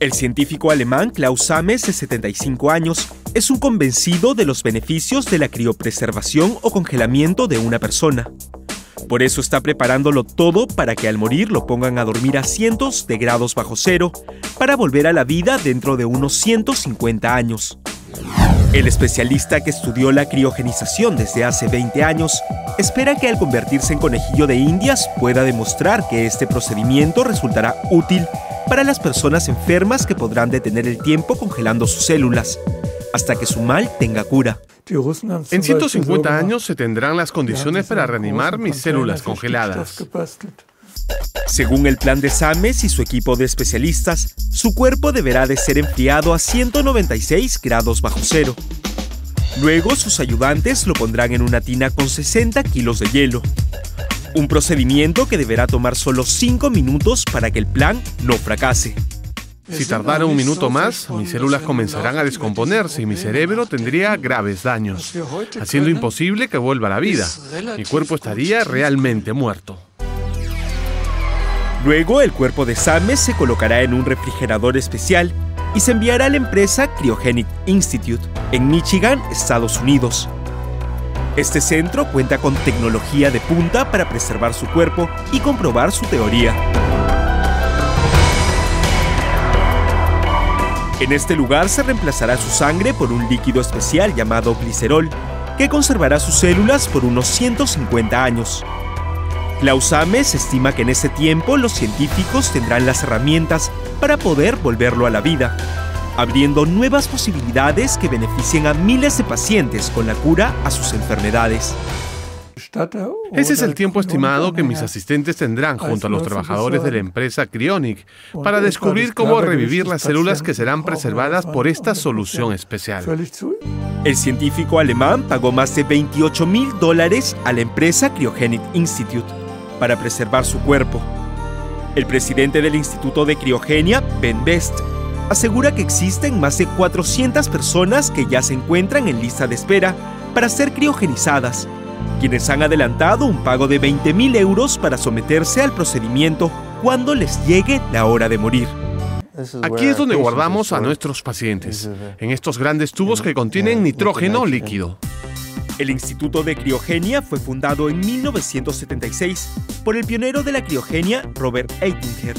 El científico alemán Klaus Ames, de 75 años, es un convencido de los beneficios de la criopreservación o congelamiento de una persona. Por eso está preparándolo todo para que al morir lo pongan a dormir a cientos de grados bajo cero para volver a la vida dentro de unos 150 años. El especialista que estudió la criogenización desde hace 20 años espera que al convertirse en conejillo de indias pueda demostrar que este procedimiento resultará útil para las personas enfermas que podrán detener el tiempo congelando sus células, hasta que su mal tenga cura.
En 150 años se tendrán las condiciones para reanimar mis células congeladas.
Según el plan de Sames y su equipo de especialistas, su cuerpo deberá de ser enfriado a 196 grados bajo cero. Luego sus ayudantes lo pondrán en una tina con 60 kilos de hielo. Un procedimiento que deberá tomar solo 5 minutos para que el plan no fracase.
Si tardara un minuto más, mis células comenzarán a descomponerse y mi cerebro tendría graves daños, haciendo imposible que vuelva a la vida. Mi cuerpo estaría realmente muerto.
Luego el cuerpo de Sames se colocará en un refrigerador especial y se enviará a la empresa Cryogenic Institute en Michigan, Estados Unidos. Este centro cuenta con tecnología de punta para preservar su cuerpo y comprobar su teoría. En este lugar se reemplazará su sangre por un líquido especial llamado glicerol, que conservará sus células por unos 150 años. Ames estima que en ese tiempo los científicos tendrán las herramientas para poder volverlo a la vida, abriendo nuevas posibilidades que beneficien a miles de pacientes con la cura a sus enfermedades.
Ese es el tiempo estimado que mis asistentes tendrán junto a los trabajadores de la empresa Cryonic para descubrir cómo revivir las células que serán preservadas por esta solución especial.
El científico alemán pagó más de 28 mil dólares a la empresa Cryogenic Institute para preservar su cuerpo. El presidente del Instituto de Criogenia, Ben Best, asegura que existen más de 400 personas que ya se encuentran en lista de espera para ser criogenizadas quienes han adelantado un pago de 20 mil euros para someterse al procedimiento cuando les llegue la hora de morir.
Aquí es donde guardamos a nuestros pacientes, en estos grandes tubos que contienen nitrógeno líquido.
El Instituto de Criogenia fue fundado en 1976 por el pionero de la criogenia Robert Eittinger,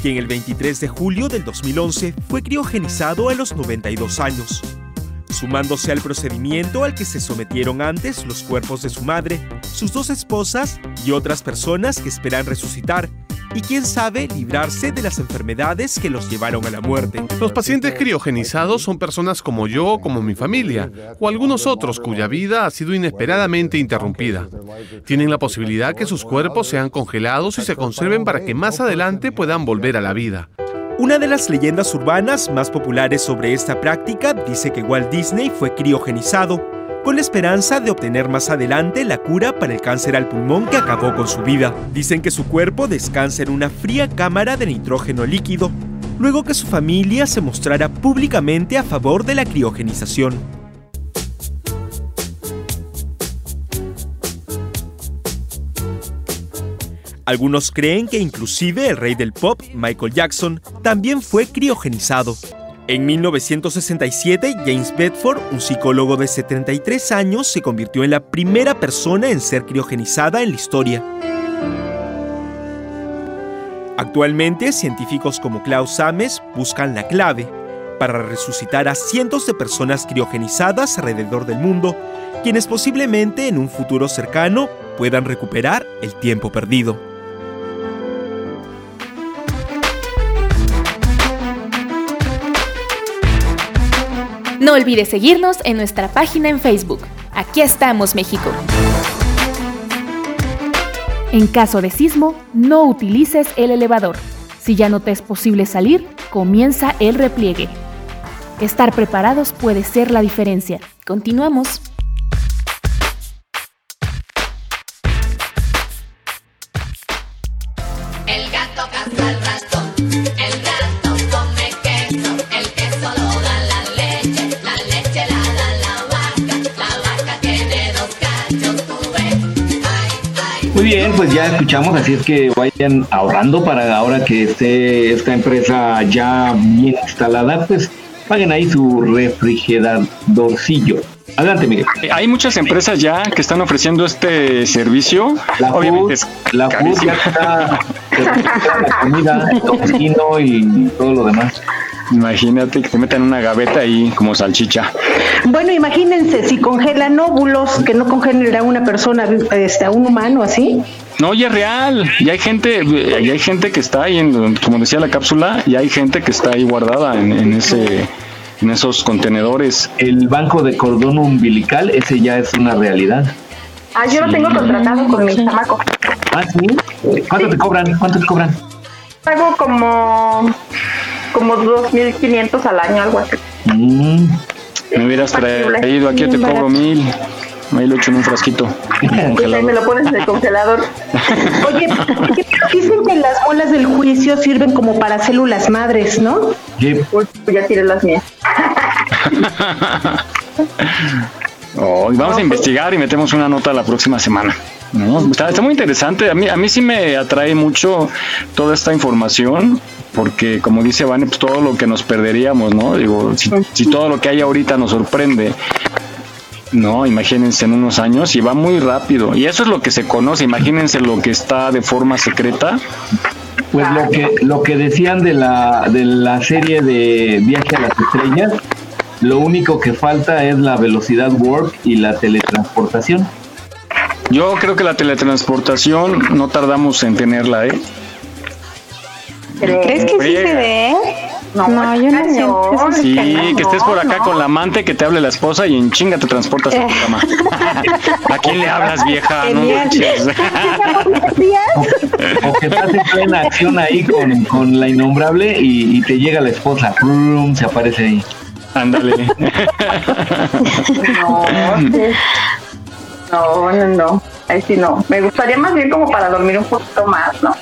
quien el 23 de julio del 2011 fue criogenizado a los 92 años sumándose al procedimiento al que se sometieron antes los cuerpos de su madre, sus dos esposas y otras personas que esperan resucitar y quién sabe librarse de las enfermedades que los llevaron a la muerte.
Los pacientes criogenizados son personas como yo, como mi familia, o algunos otros cuya vida ha sido inesperadamente interrumpida. Tienen la posibilidad que sus cuerpos sean congelados y se conserven para que más adelante puedan volver a la vida.
Una de las leyendas urbanas más populares sobre esta práctica dice que Walt Disney fue criogenizado con la esperanza de obtener más adelante la cura para el cáncer al pulmón que acabó con su vida. Dicen que su cuerpo descansa en una fría cámara de nitrógeno líquido, luego que su familia se mostrara públicamente a favor de la criogenización. Algunos creen que inclusive el rey del pop, Michael Jackson, también fue criogenizado. En 1967, James Bedford, un psicólogo de 73 años, se convirtió en la primera persona en ser criogenizada en la historia. Actualmente, científicos como Klaus Ames buscan la clave para resucitar a cientos de personas criogenizadas alrededor del mundo, quienes posiblemente en un futuro cercano puedan recuperar el tiempo perdido.
No olvides seguirnos en nuestra página en Facebook. Aquí estamos, México. En caso de sismo, no utilices el elevador. Si ya no te es posible salir, comienza el repliegue. Estar preparados puede ser la diferencia. Continuamos.
Bien, pues ya escuchamos, así es que vayan ahorrando para ahora que esté esta empresa ya bien instalada, pues paguen ahí su refrigeradorcillo. Adelante, Miguel.
Eh, hay muchas empresas ya que están ofreciendo este servicio.
La Obviamente la food ya está, la comida, el y todo lo demás.
Imagínate que te metan una gaveta ahí como salchicha.
Bueno, imagínense si congelan óvulos, que no congelen a una persona, este, a un humano así.
No, ya es real. Y hay gente, y hay gente que está ahí, en, como decía la cápsula, y hay gente que está ahí guardada en, ese en esos contenedores.
El banco de cordón umbilical, ese ya es una realidad.
Ah, yo lo tengo contratado con mi chamaco.
Ah, sí. ¿Cuánto te cobran? ¿Cuánto te cobran?
Pago como como 2.500 al año, algo así.
Mm. Me hubieras traído, aquí te cobro mil. Ahí lo echo en un frasquito.
Ahí me lo pones en el congelador.
Oye, dicen que las bolas del juicio sirven como para células madres, ¿no?
Sí.
Pues ya tiré las mías.
Oh, vamos a investigar y metemos una nota la próxima semana. No, está, está, muy interesante. A mí, a mí sí me atrae mucho toda esta información, porque como dice Vane, pues todo lo que nos perderíamos, ¿no? Digo, si, si todo lo que hay ahorita nos sorprende, no, imagínense en unos años y va muy rápido. Y eso es lo que se conoce, imagínense lo que está de forma secreta.
Pues lo que, lo que decían de la, de la serie de Viaje a las Estrellas, lo único que falta es la velocidad warp y la teletransportación.
Yo creo que la teletransportación no tardamos en tenerla, ¿eh?
¿Crees que sí se ve?
No,
No, yo no siento eso.
Sí, que estés por acá con la amante, que te hable la esposa y en chinga te transportas a tu cama. ¿A quién le hablas, vieja? No manches.
O que estás en plena acción ahí con, con la innombrable y, y te llega la esposa. se aparece ahí.
Ándale.
No, no, no, no. Ahí sí no. Me gustaría más bien como para dormir un poquito más, ¿no?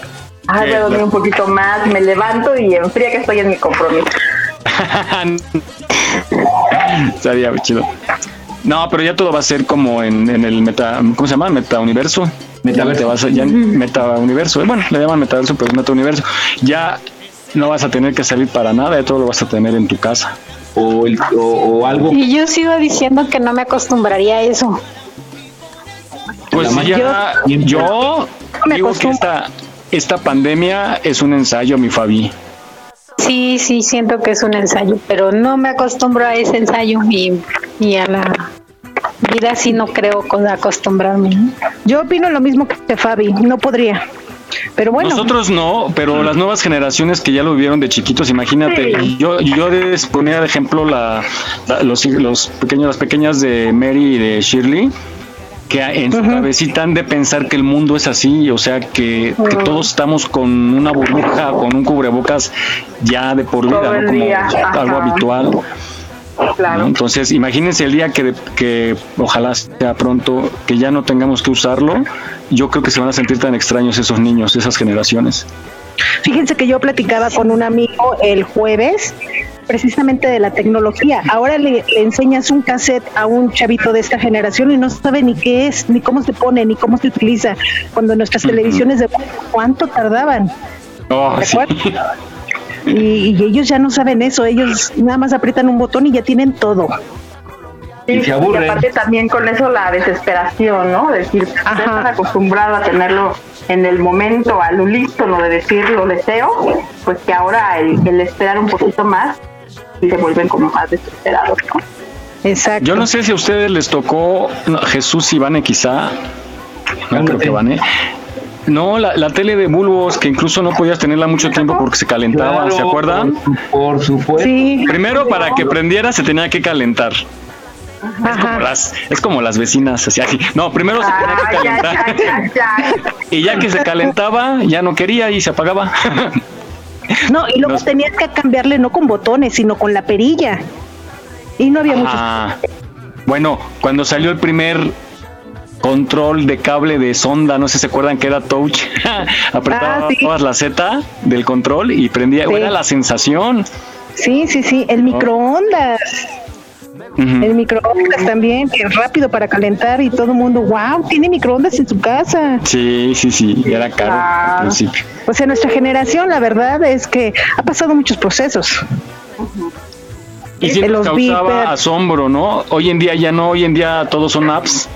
Ah, voy a dormir un poquito más, me levanto y en fría que estoy en mi compromiso.
Estaría chido. No, pero ya todo va a ser como en, en el meta, ¿cómo se llama? Metauniverso.
Metaverso.
Ya te vas a- ya en metauniverso. Bueno, le llaman metaverso, pero es metauniverso. Ya no vas a tener que salir para nada, ya todo lo vas a tener en tu casa.
O, el- o, o algo.
Y yo sigo diciendo que no me acostumbraría a eso.
Pues ya, yo digo que esta, esta pandemia es un ensayo, mi Fabi.
Sí, sí, siento que es un ensayo, pero no me acostumbro a ese ensayo y, y a la vida sí no creo con acostumbrarme.
Yo opino lo mismo que Fabi, no podría. Pero bueno,
Nosotros no, pero las nuevas generaciones que ya lo vivieron de chiquitos, imagínate,
Sí.
yo, yo les ponía de ejemplo la, la- los, los pequeños, las pequeñas de Mary y de Shirley, que en su cabecita han de pensar que el mundo es así, o sea, que, que todos estamos con una burbuja, con un cubrebocas ya de por vida, ¿no? como algo habitual. ¿no?
Claro.
Entonces, imagínense el día que, que ojalá sea pronto, que ya no tengamos que usarlo, yo creo que se van a sentir tan extraños esos niños, esas generaciones.
fíjense que yo platicaba con un amigo el jueves precisamente de la tecnología. Ahora le, le enseñas un cassette a un chavito de esta generación y no sabe ni qué es, ni cómo se pone, ni cómo se utiliza. Cuando nuestras televisiones de cuánto tardaban.
Oh.
Y, y ellos ya no saben eso, ellos nada más aprietan un botón y ya tienen todo.
Y se aburren.
aparte también con eso la desesperación, ¿no? Decir, ya están acostumbrados a tenerlo en el momento, al unísono de decir lo deseo, pues que ahora el, el esperar un poquito más y se vuelven como más desesperados, ¿no?
Exacto.
Yo no sé si a ustedes les tocó no, Jesús y Vane quizá. No creo que Vane. No, la, la tele de bulbos, que incluso no podías tenerla mucho tiempo porque se calentaba,
Claro,
¿se acuerdan?
Por supuesto.
Primero, para que prendiera se tenía que calentar. Es como, las, es como las vecinas, así, así. No, primero se tenía que
Ah, ya,
calentar.
ya, ya, ya.
Y ya que se calentaba, ya no quería y se apagaba.
No, y luego tenías que cambiarle no con botones, sino con la perilla. Y no había muchos.
Ah, bueno, cuando salió el primer control de cable de sonda, no sé si se acuerdan que era touch, apretaba
Ah, sí.
todas la Z del control y prendía,
Sí.
era la sensación.
Sí, sí, sí, el microondas. El microondas también, que es rápido para calentar y todo el mundo, wow, tiene microondas en su casa.
Sí, sí, sí, era caro al principio.
O sea, nuestra generación, la verdad es que ha pasado muchos procesos.
Y
de
nos
los
causaba
beepers.
asombro, ¿no? Hoy en día ya no, hoy en día todos son apps.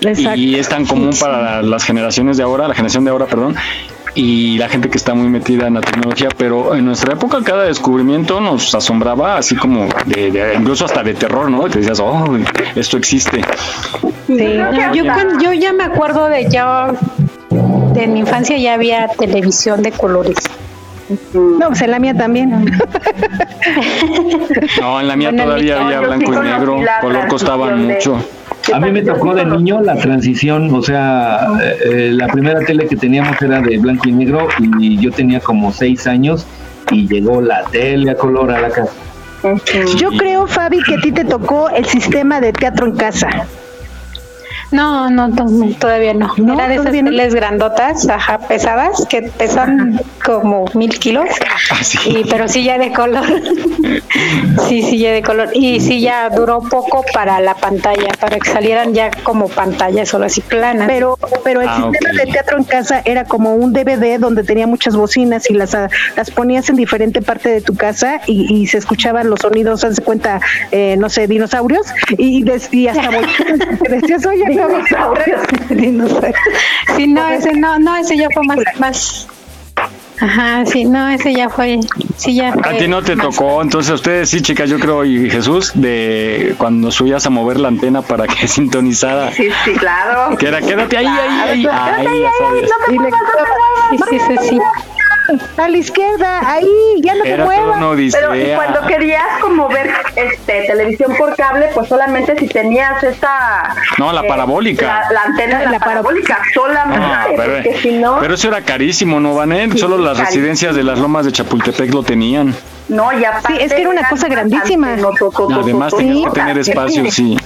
Exacto.
Y es tan común para las generaciones de ahora, la generación de ahora, perdón, y la gente que está muy metida en la tecnología, pero en nuestra época cada descubrimiento nos asombraba, así como de, de- incluso hasta de terror, ¿no? Te decías, oh, esto existe.
Sí, yo, cuando- yo ya me acuerdo de ya de mi infancia ya había televisión de colores.
No, pues en la mía también.
No, en la mía
Bueno,
todavía había blanco y negro, color costaba
transición de-
mucho.
A mí me tocó de niño la transición, o sea, eh, la primera tele que teníamos era de blanco y negro y yo tenía como seis años y llegó la tele a color a la casa.
Yo creo, Fabi, que a ti te tocó el sistema de teatro en casa.
No, no, to- todavía no. Era de esas teles grandotas, ajá, pesadas, que pesan como mil kilos. Y, pero sí ya de color. sí, sí ya de color. Y sí ya duró poco para la pantalla, para que salieran ya como pantallas solo así planas.
Pero, pero el
Ah,
sistema de teatro en casa era como un DVD donde tenía muchas bocinas y las, ah, las ponías en diferente parte de tu casa y, y se escuchaban los sonidos, haz cuenta, eh, no sé, dinosaurios y, des- y hasta decías, oye, no,
Dinosaurios. Sí, no, ese no, no, ese ya fue más, más. Ajá, sí, no, ese ya fue, sí ya.
A
fue
ti no te
más-
tocó, entonces a ustedes sí, chicas, yo creo, y Jesús, de cuando subías a mover la antena para que sintonizara.
Sí, sí, claro.
Que era, quédate ahí, ahí, ahí. Ahí,
ahí,
sí, sí. A la izquierda, ahí, ya no
Era
te muevas.
Pero y cuando querías como ver este televisión por cable, pues solamente si tenías esta
No, la
eh,
parabólica.
la, la antena de la, parabólica, solamente,
No, pero,
porque si no,
pero eso era carísimo, ¿no, Vanet? Solo las
carísimo.
residencias de las lomas de Chapultepec lo tenían.
no, ya
Sí, es que era una cosa grandísima.
Además tenías que tener espacio, sí.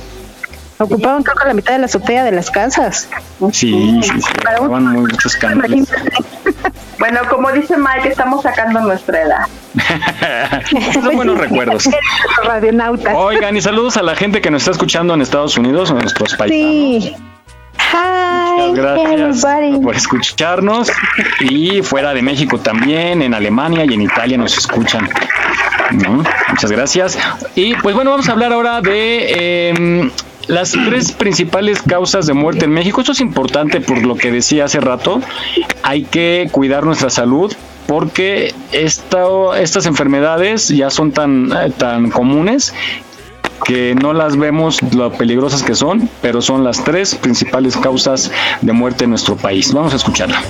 Ocupaban creo que la mitad de la azotea de las casas.
Sí, sí, sí. Daban muchos cambios.
Bueno, como dice Mike, estamos sacando nuestra edad.
Son buenos recuerdos.
Radionautas.
Oigan, y saludos a la gente que nos está escuchando en Estados Unidos, a nuestros paisanos.
Sí. Hi,
Gracias
everybody.
por escucharnos. Y fuera de México también, en Alemania y en Italia nos escuchan. ¿no? Muchas gracias. Y pues bueno, vamos a hablar ahora de em, las tres principales causas de muerte en México. Esto es importante por lo que decía hace rato. Hay que cuidar nuestra salud porque esta- estas enfermedades ya son tan, tan comunes que no las vemos lo peligrosas que son, pero son las tres principales causas de muerte en nuestro país. Vamos a escucharla.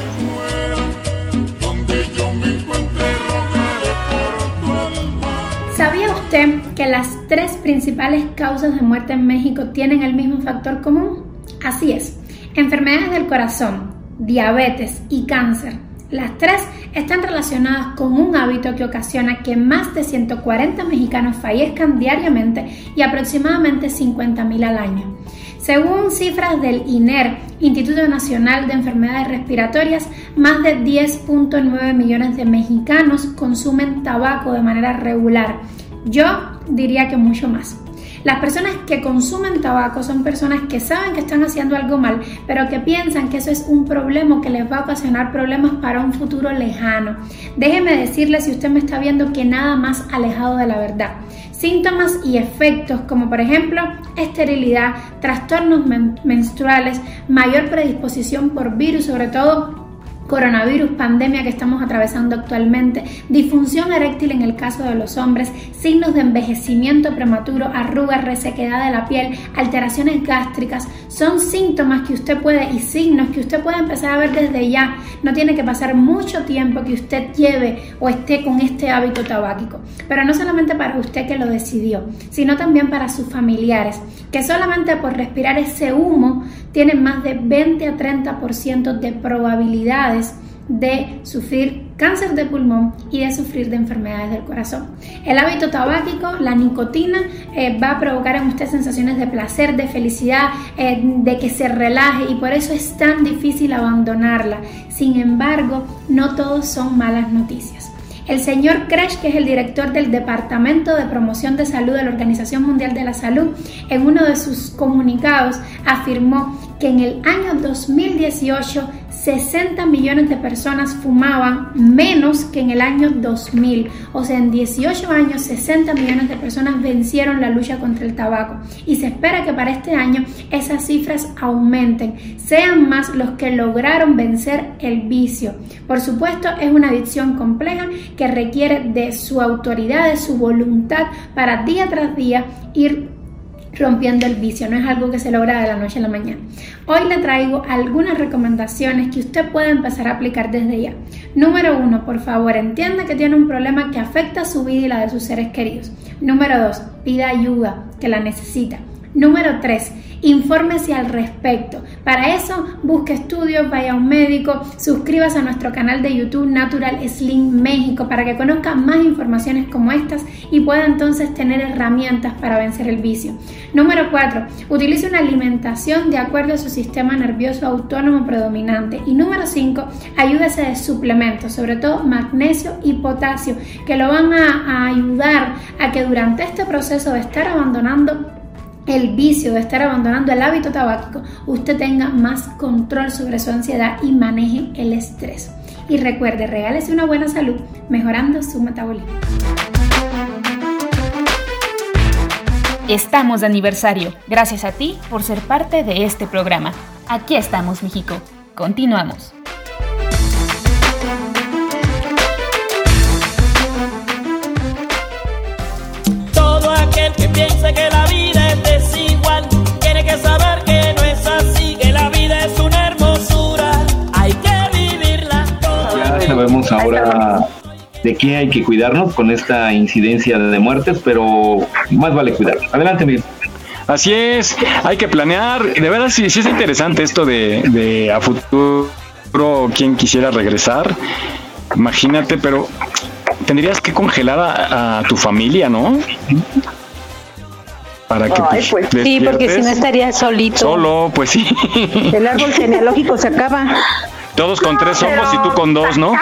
¿Sabía usted que las tres principales causas de muerte en México tienen el mismo factor común? Así es, enfermedades del corazón, diabetes y cáncer. Las tres están relacionadas con un hábito que ocasiona que más de 140 mexicanos fallezcan diariamente y aproximadamente 50.000 al año. Según cifras del INER, Instituto Nacional de Enfermedades Respiratorias, más de 10.9 millones de mexicanos consumen tabaco de manera regular. Yo diría que mucho más. Las personas que consumen tabaco son personas que saben que están haciendo algo mal, pero que piensan que eso es un problema que les va a ocasionar problemas para un futuro lejano. Déjeme decirle si usted me está viendo que nada más alejado de la verdad. Síntomas y efectos como por ejemplo esterilidad, trastornos men- menstruales, mayor predisposición por virus, sobre todo coronavirus, pandemia que estamos atravesando actualmente, disfunción eréctil en el caso de los hombres, signos de envejecimiento prematuro, arrugas, resequedad de la piel, alteraciones gástricas, son síntomas que usted puede y signos que usted puede empezar a ver desde ya. No tiene que pasar mucho tiempo que usted lleve o esté con este hábito tabáquico. Pero no solamente para usted que lo decidió, sino también para sus familiares, que solamente por respirar ese humo tienen más de 20 a 30% de probabilidades de sufrir cáncer de pulmón y de sufrir de enfermedades del corazón. El hábito tabáquico, la nicotina, eh, va a provocar en usted sensaciones de placer, de felicidad, eh, de que se relaje y por eso es tan difícil abandonarla. Sin embargo, no todos son malas noticias. El señor Kresh, que es el director del Departamento de Promoción de Salud de la Organización Mundial de la Salud, en uno de sus comunicados afirmó que en el año 2018 60 millones de personas fumaban menos que en el año 2000. O sea, en 18 años 60 millones de personas vencieron la lucha contra el tabaco. Y se espera que para este año esas cifras aumenten, sean más los que lograron vencer el vicio. Por supuesto, es una adicción compleja que requiere de su autoridad, de su voluntad para día tras día ir rompiendo el vicio, no es algo que se logra de la noche a la mañana. Hoy le traigo algunas recomendaciones que usted puede empezar a aplicar desde ya. Número uno, por favor, entienda que tiene un problema que afecta su vida y la de sus seres queridos. Número dos, pida ayuda, que la necesita. Número 3. Infórmese al respecto. Para eso, busque estudios, vaya a un médico, suscríbase a nuestro canal de YouTube Natural Slim México para que conozca más informaciones como estas y pueda entonces tener herramientas para vencer el vicio. Número 4. Utilice una alimentación de acuerdo a su sistema nervioso autónomo predominante. Y número 5. Ayúdese de suplementos, sobre todo magnesio y potasio, que lo van a, a ayudar a que durante este proceso de estar abandonando el vicio de estar abandonando el hábito tabáquico, usted tenga más control sobre su ansiedad y maneje el estrés. Y recuerde, regálese una buena salud mejorando su metabolismo.
Estamos de aniversario. Gracias a ti por ser parte de este programa. Aquí estamos, México. Continuamos.
Todo aquel que piense que la vida
sabemos ahora de qué hay que cuidarnos con esta incidencia de muertes, pero más vale cuidarnos. Adelante, Miguel.
Así es, hay que planear. De verdad, sí, sí es interesante esto de, de a futuro, quien quisiera regresar. Imagínate, pero tendrías que congelar a, a tu familia, ¿no? Para que
Ay, pues, sí, porque si no estaría solito.
Solo, pues sí.
El árbol genealógico se acaba.
Todos con tres ojos y tú con dos, ¿no?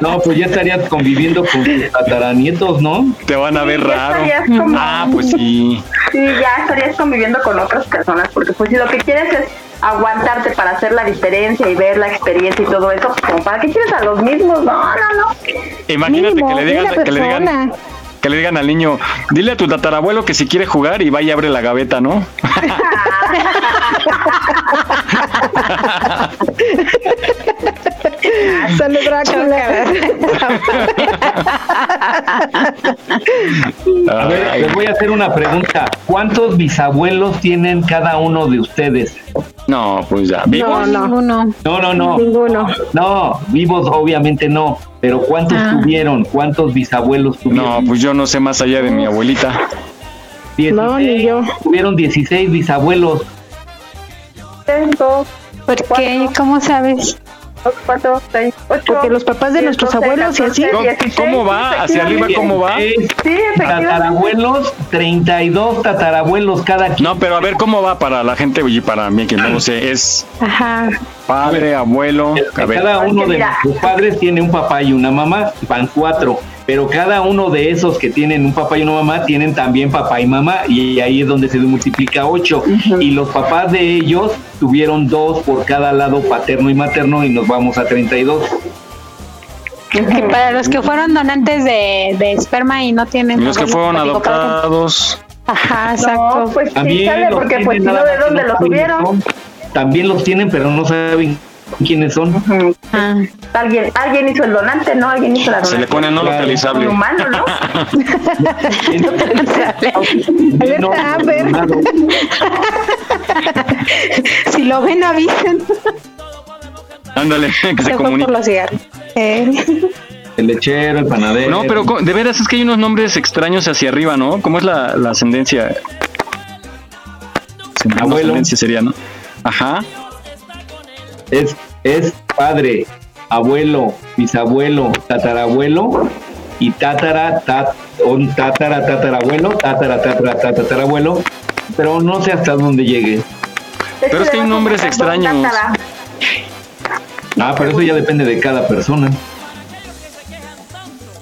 No, pues ya estarías conviviendo con tus tataranietos, ¿no?
Te van a ver
Sí,
raro.
estarías como-
Ah, pues sí.
Sí, ya estarías conviviendo con otras personas, porque pues si lo que quieres es aguantarte para hacer la diferencia y ver la experiencia y todo eso, pues como para qué quieres a los mismos, no, no, no.
Imagínate
Mínimo,
que le
la
que le digan. Que le digan al niño, dile a tu tatarabuelo que si quiere jugar y vaya y abre la gaveta, ¿no?
Sale Drácula.
A ver, les voy a hacer una pregunta. ¿Cuántos bisabuelos tienen cada uno de ustedes?
No, pues ya. ¿Vivos?
No, ninguno.
No, no, no.
Ninguno.
No, vivos obviamente no. Pero ¿cuántos
Ah.
tuvieron? ¿Cuántos bisabuelos tuvieron?
No, pues yo no sé más allá de mi abuelita.
16,
No, ni yo.
Tuvieron 16 bisabuelos.
¿Por qué? ¿Cómo sabes?
Cuatro, seis, ocho.
Porque los papás de nuestros abuelos y así.
¿Cómo, cómo va? ¿Hacia arriba cómo va?
Tatarabuelos, 32 tatarabuelos cada quien.
No, pero a ver cómo va para la gente y para mí que no lo sé. Es
Ajá.
padre, abuelo. A ver.
Cada uno de los padres tiene un papá y una mamá, van cuatro. Pero cada uno de esos que tienen un papá y una mamá tienen también papá y mamá y ahí es donde se multiplica ocho. Y los papás de ellos tuvieron dos por cada lado paterno y materno y nos vamos a 32.
Que para los que fueron donantes de, de esperma y no tienen.
Y los que fueron adoptados.
Ajá, exacto.
No, pues sí,
También
sale,
los
porque pues no, ¿de dónde
no
lo
saben
tuvieron?
También los tienen, pero no saben quiénes son.
Ah.
Alguien, alguien hizo el donante, ¿no? Alguien hizo la
Se
donación.
le pone no localizable.
Un humano, ¿no?
Alerta Amber.
Si lo ven, avisen.
Ándale, que se comunique.
por los cigarros. Eh.
El lechero, el panadero.
No, pero de veras es que hay unos nombres extraños hacia arriba, ¿no? ¿Cómo es la, la ascendencia? La
Abuelo.
ascendencia sería, ¿no? Ajá.
es, es padre, abuelo, bisabuelo, tatarabuelo y tatara, tat, un tatara, tatarabuelo, tatara, tatara, tatarabuelo, pero no sé hasta dónde llegue.
Pero es que hay nombres extraños.
Ah, pero eso ya depende de cada persona.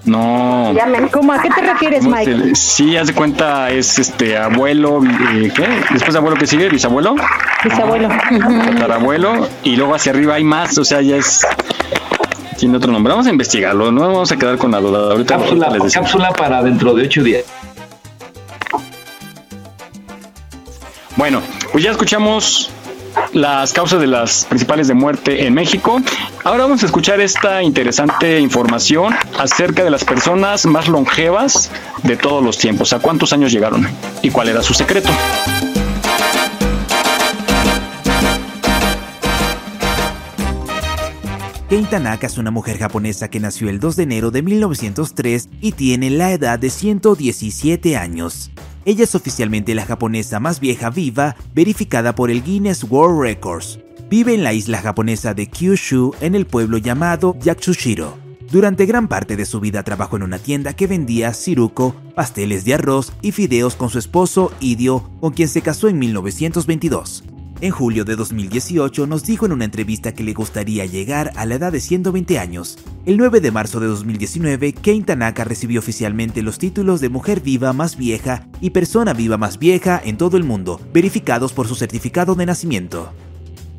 No.
¿Cómo a qué te refieres,
¿Cómo
Mike?
Sí, haz de cuenta, es este abuelo, eh, ¿qué? Después de abuelo que sigue, bisabuelo,
Bisabuelo.
tatarabuelo, y luego hacia arriba hay más, o sea, ya es. Tiene otro nombre. Vamos a investigarlo, no vamos a quedar con la duda. Ahorita,
Cápsula,
les
cápsula para dentro de ocho días.
Bueno, pues ya escuchamos las causas de las principales de muerte en México. Ahora vamos a escuchar esta interesante información acerca de las personas más longevas de todos los tiempos. ¿A cuántos años llegaron? ¿Y cuál era su secreto?
Kei Tanaka es una mujer japonesa que nació el 2 de enero de 1903 y tiene la edad de 117 años. Ella es oficialmente la japonesa más vieja viva, verificada por el Guinness World Records. Vive en la isla japonesa de Kyushu, en el pueblo llamado Yatsushiro. Durante gran parte de su vida trabajó en una tienda que vendía ciruco, pasteles de arroz y fideos con su esposo Idio, con quien se casó en 1922. En julio de 2018 nos dijo en una entrevista que le gustaría llegar a la edad de 120 años. El 9 de marzo de 2019, Kane Tanaka recibió oficialmente los títulos de Mujer Viva más vieja y Persona Viva más vieja en todo el mundo, verificados por su certificado de nacimiento.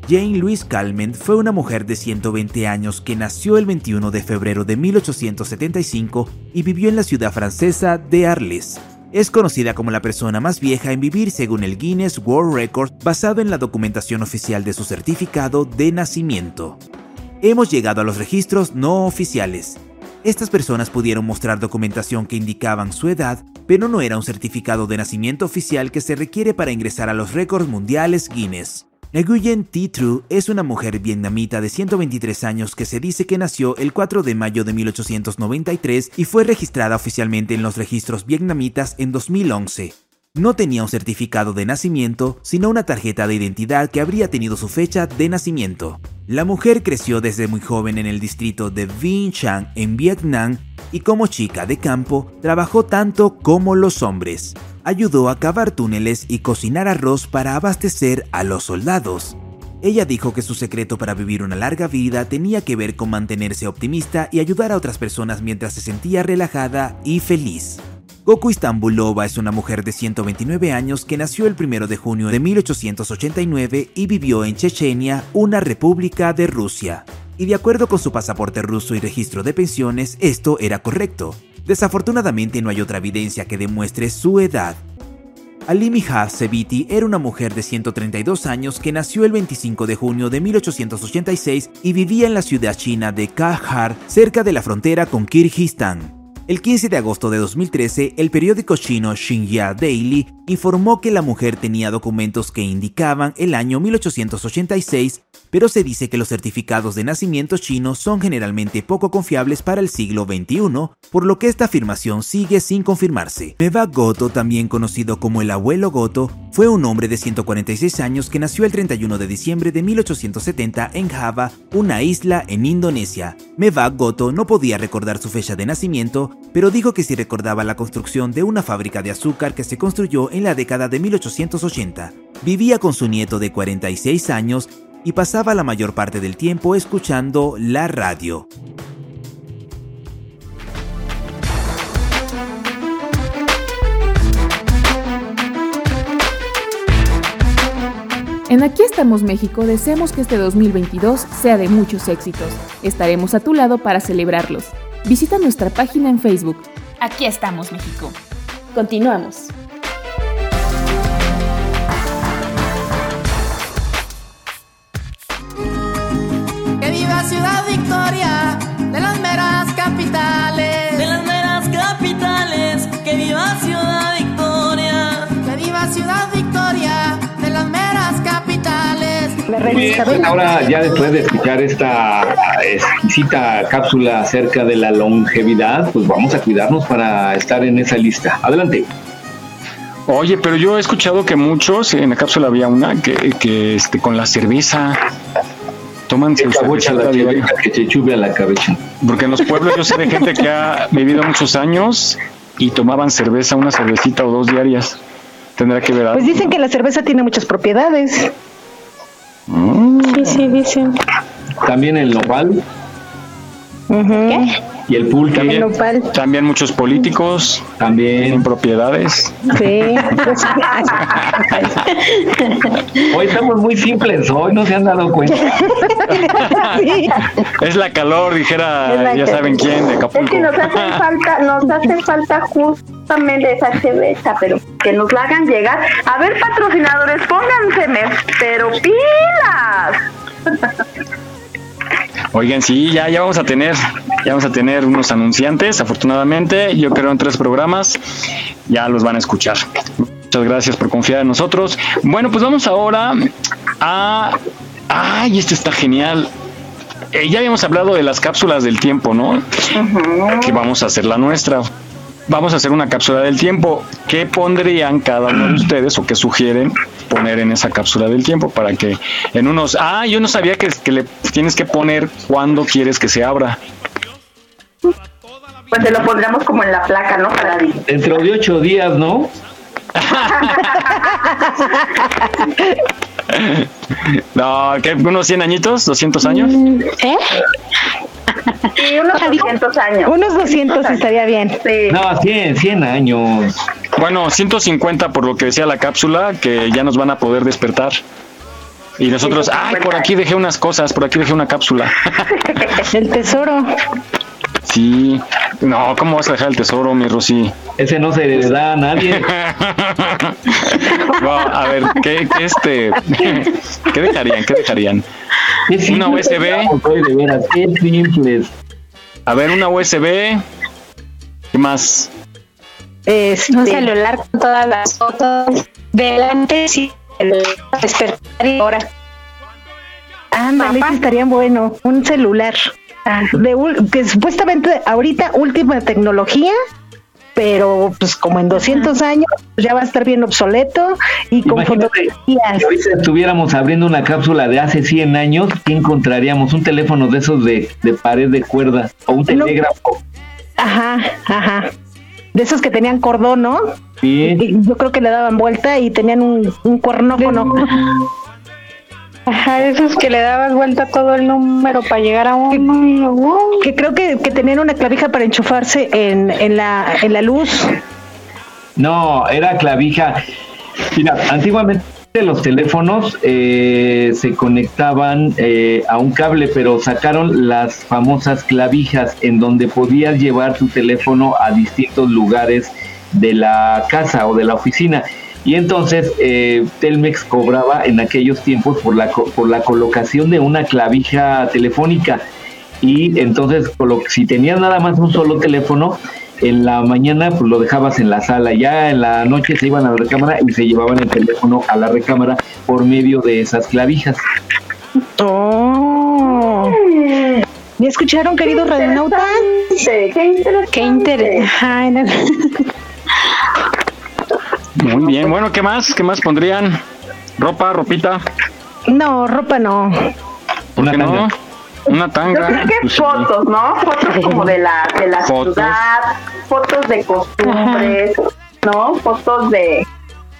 Jane Louise Calment fue una mujer de 120 años que nació el 21 de febrero de 1875 y vivió en la ciudad francesa de Arles. Es conocida como la persona más vieja en vivir según el Guinness World Record basado en la documentación oficial de su certificado de nacimiento. Hemos llegado a los registros no oficiales. Estas personas pudieron mostrar documentación que indicaban su edad, pero no era un certificado de nacimiento oficial que se requiere para ingresar a los récords mundiales Guinness. Nguyen Thi Tru es una mujer vietnamita de 123 años que se dice que nació el 4 de mayo de 1893 y fue registrada oficialmente en los registros vietnamitas en 2011. No tenía un certificado de nacimiento, sino una tarjeta de identidad que habría tenido su fecha de nacimiento. La mujer creció desde muy joven en el distrito de Vinh Chang en Vietnam y como chica de campo trabajó tanto como los hombres ayudó a cavar túneles y cocinar arroz para abastecer a los soldados. Ella dijo que su secreto para vivir una larga vida tenía que ver con mantenerse optimista y ayudar a otras personas mientras se sentía relajada y feliz. Goku Istanbulova es una mujer de 129 años que nació el 1 de junio de 1889 y vivió en Chechenia, una república de Rusia. Y de acuerdo con su pasaporte ruso y registro de pensiones, esto era correcto. Desafortunadamente no hay otra evidencia que demuestre su edad. Alimi Seviti era una mujer de 132 años que nació el 25 de junio de 1886 y vivía en la ciudad china de Kahar, cerca de la frontera con Kirguistán. El 15 de agosto de 2013, el periódico chino Xinhua Daily informó que la mujer tenía documentos que indicaban el año 1886 pero se dice que los certificados de nacimiento chinos son generalmente poco confiables para el siglo XXI, por lo que esta afirmación sigue sin confirmarse. Meva Goto, también conocido como el abuelo Goto, fue un hombre de 146 años que nació el 31 de diciembre de 1870 en Java, una isla en Indonesia. Meva Goto no podía recordar su fecha de nacimiento, pero dijo que sí recordaba la construcción de una fábrica de azúcar que se construyó en la década de 1880. Vivía con su nieto de 46 años y pasaba la mayor parte del tiempo escuchando la radio.
En Aquí estamos México deseamos que este 2022 sea de muchos éxitos. Estaremos a tu lado para celebrarlos. Visita nuestra página en Facebook.
Aquí estamos México.
Continuamos.
Capitales.
Pues ahora ya después de escuchar esta exquisita cápsula acerca de la longevidad, pues vamos a cuidarnos para estar en esa lista. Adelante.
Oye, pero yo he escuchado que muchos, en la cápsula había una, que, que este, con la cerveza toman su
la que te chube a la cabeza.
Porque en los pueblos yo sé de gente que ha vivido muchos años y tomaban cerveza, una cervecita o dos diarias. Tendrá que ver
Pues dicen que la cerveza tiene muchas propiedades.
Mm.
Sí, sí, dicen.
También el nopal.
¿Qué?
Y el pulque.
También, también muchos políticos.
También.
En propiedades.
Sí.
hoy estamos muy simples, hoy no se han dado cuenta.
Es la calor, dijera, ya saben quién, de Acapulco.
Es que nos hace falta, nos hace falta justamente esa cerveza, pero que nos la hagan llegar. A ver, patrocinadores, pónganse, pero pilas.
Oigan, sí, ya, ya vamos a tener, ya vamos a tener unos anunciantes, afortunadamente, yo creo en tres programas, ya los van a escuchar. Muchas gracias por confiar en nosotros. Bueno, pues vamos ahora a... ¡Ay, esto está genial! Eh, ya habíamos hablado de las cápsulas del tiempo, ¿no? Que vamos a hacer la nuestra. Vamos a hacer una cápsula del tiempo. ¿Qué pondrían cada uno de ustedes o qué sugieren poner en esa cápsula del tiempo para que en unos... Ah, yo no sabía que, que le tienes que poner cuándo quieres que se abra.
Pues se lo pondremos como en la placa, ¿no? Para
Dentro de ocho días, ¿no?
no, ¿qué? ¿Unos 100 añitos? ¿200 años?
¿Eh?
Sí, unos 200 años.
Unos 200 estaría bien.
Sí.
No, 100, 100 años.
Bueno, 150 por lo que decía la cápsula, que ya nos van a poder despertar. Y nosotros, ay, por aquí dejé unas cosas, por aquí dejé una cápsula.
El tesoro.
Sí. No, ¿cómo vas a dejar el tesoro, mi Rosy?
Ese no se le da a nadie.
A ver, ¿qué, qué este? ¿Qué dejarían? ¿Qué dejarían? Una USB.
De veras, qué simples.
A ver, una USB. ¿Qué más?
Este,
Un celular con todas las fotos delante sí, el despertar y ahora.
Ándale, ese estaría bueno. Un celular. Ah, De ul- que supuestamente ahorita última tecnología, pero pues como en 200 años ya va a estar bien obsoleto y con fotografías.
Si ahorita estuviéramos abriendo una cápsula de hace 100 años, ¿qué encontraríamos? Un teléfono de esos de, de pared de cuerda o un telégrafo.
Ajá, ajá. De esos que tenían cordón, ¿no?
Sí.
Y Yo creo que le daban vuelta y tenían un, un cuernófono.
Ajá, esos que le dabas vuelta a todo el número para llegar a uno y luego.
Que creo que, que tenían una clavija para enchufarse en, en, la, en la luz.
No, era clavija. Mira, antiguamente los teléfonos eh, se conectaban eh, a un cable, pero sacaron las famosas clavijas en donde podías llevar tu teléfono a distintos lugares de la casa o de la oficina. Y entonces eh, Telmex cobraba en aquellos tiempos por la, co- por la colocación de una clavija telefónica. Y entonces, si tenías nada más un solo teléfono, en la mañana pues lo dejabas en la sala, ya en la noche se iban a la recámara y se llevaban el teléfono a la recámara por medio de esas clavijas.
Oh. ¿Ya escucharon, queridos radionautas?
Qué interesante.
Qué interesante.
Muy bien, bueno, ¿qué más? ¿Qué más pondrían? ¿Ropa, ropita?
No, ropa no.
¿Por qué no? Una
Yo
tanga.
creo que
pues,
fotos, ¿no? Fotos como de la, de la
Fotos.
ciudad, fotos de costumbres, ¿no? Fotos de,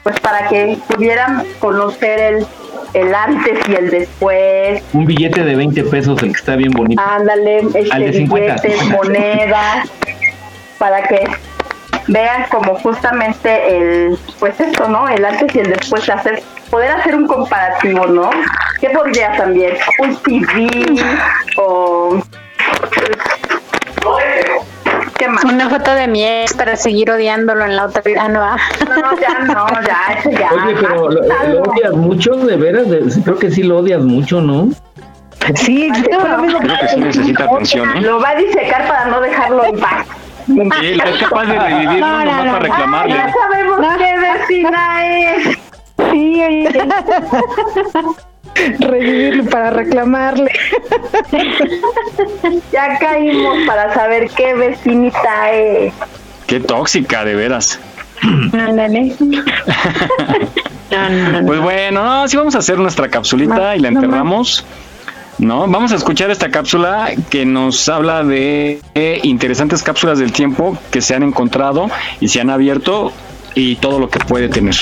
pues para que pudieran conocer el, el antes y el después.
Un billete de 20 pesos, el que está bien bonito.
Ándale,
Al
este,
de 50.
billetes, monedas, para que vean como justamente el, pues esto, ¿no? El antes y el después, hacer, poder hacer un comparativo, ¿no? ¿Qué podría también? Un TV o... ¿Qué más?
Una foto de mi ex para seguir odiándolo en la otra vida. Ah, no, ah.
No, no, ya no, ya, eso ya.
Oye, pero ¿lo, lo odias mucho, de veras? De- creo que sí lo odias mucho, ¿no?
Sí, mismo
Creo que sí necesita atención, ¿eh?
Lo va a disecar para no dejarlo en paz.
Sí, es capaz de revivirlo
No, no,
nomás
no.
para reclamarle.
Ya sabemos qué vecina es.
Sí, oye. Revivirlo para reclamarle.
Ya caímos para saber qué vecinita es.
Qué tóxica, de veras.
Ándale. No, no, no.
Pues bueno, no, sí vamos a hacer nuestra capsulita y la enterramos. ¿No? Vamos a escuchar esta cápsula que nos habla de eh, interesantes cápsulas del tiempo que se han encontrado y se han abierto y todo lo que puede tener.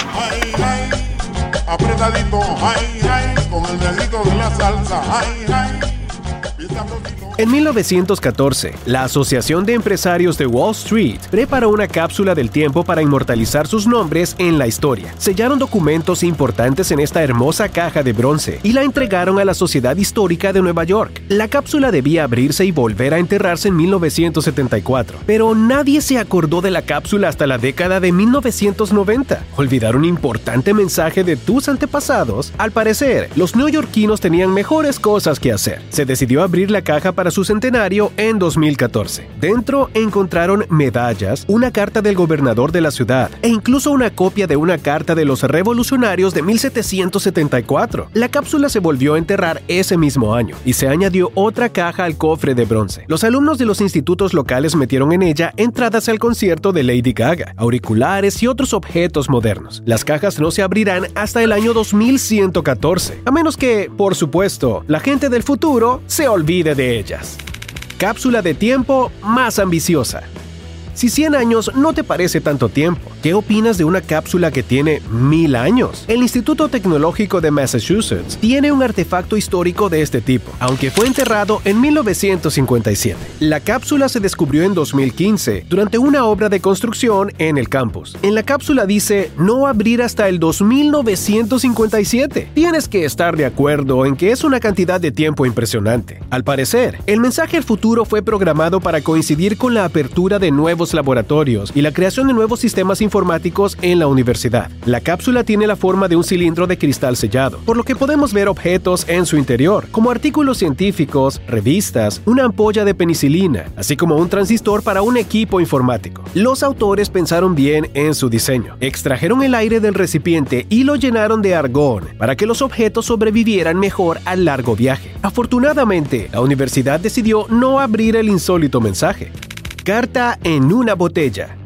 En 1914, la Asociación de Empresarios de Wall Street preparó una cápsula del tiempo para inmortalizar sus nombres en la historia. Sellaron documentos importantes en esta hermosa caja de bronce y la entregaron a la Sociedad Histórica de Nueva York. La cápsula debía abrirse y volver a enterrarse en 1974, pero nadie se acordó de la cápsula hasta la década de 1990. Olvidar un importante mensaje de tus antepasados. Al parecer, los neoyorquinos tenían mejores cosas que hacer. Se decidió abrir la caja para su centenario en 2014. Dentro encontraron medallas, una carta del gobernador de la ciudad e incluso una copia de una carta de los revolucionarios de 1774. La cápsula se volvió a enterrar ese mismo año y se añadió otra caja al cofre de bronce. Los alumnos de los institutos locales metieron en ella entradas al concierto de Lady Gaga, auriculares y otros objetos modernos. Las cajas no se abrirán hasta el año 2114, a menos que, por supuesto, la gente del futuro se olvide de ella. Cápsula de tiempo más ambiciosa. Si 100 años no te parece tanto tiempo, ¿qué opinas de una cápsula que tiene mil años? El Instituto Tecnológico de Massachusetts tiene un artefacto histórico de este tipo, aunque fue enterrado en 1957. La cápsula se descubrió en 2015 durante una obra de construcción en el campus. En la cápsula dice no abrir hasta el 2957. Tienes que estar de acuerdo en que es una cantidad de tiempo impresionante. Al parecer, el mensaje al futuro fue programado para coincidir con la apertura de nuevos laboratorios y la creación de nuevos sistemas informáticos en la universidad. La cápsula tiene la forma de un cilindro de cristal sellado, por lo que podemos ver objetos en su interior, como artículos científicos, revistas, una ampolla de penicilina, así como un transistor para un equipo informático. Los autores pensaron bien en su diseño. Extrajeron el aire del recipiente y lo llenaron de argón para que los objetos sobrevivieran mejor al largo viaje. Afortunadamente, la universidad decidió no abrir el insólito mensaje. Carta en una botella.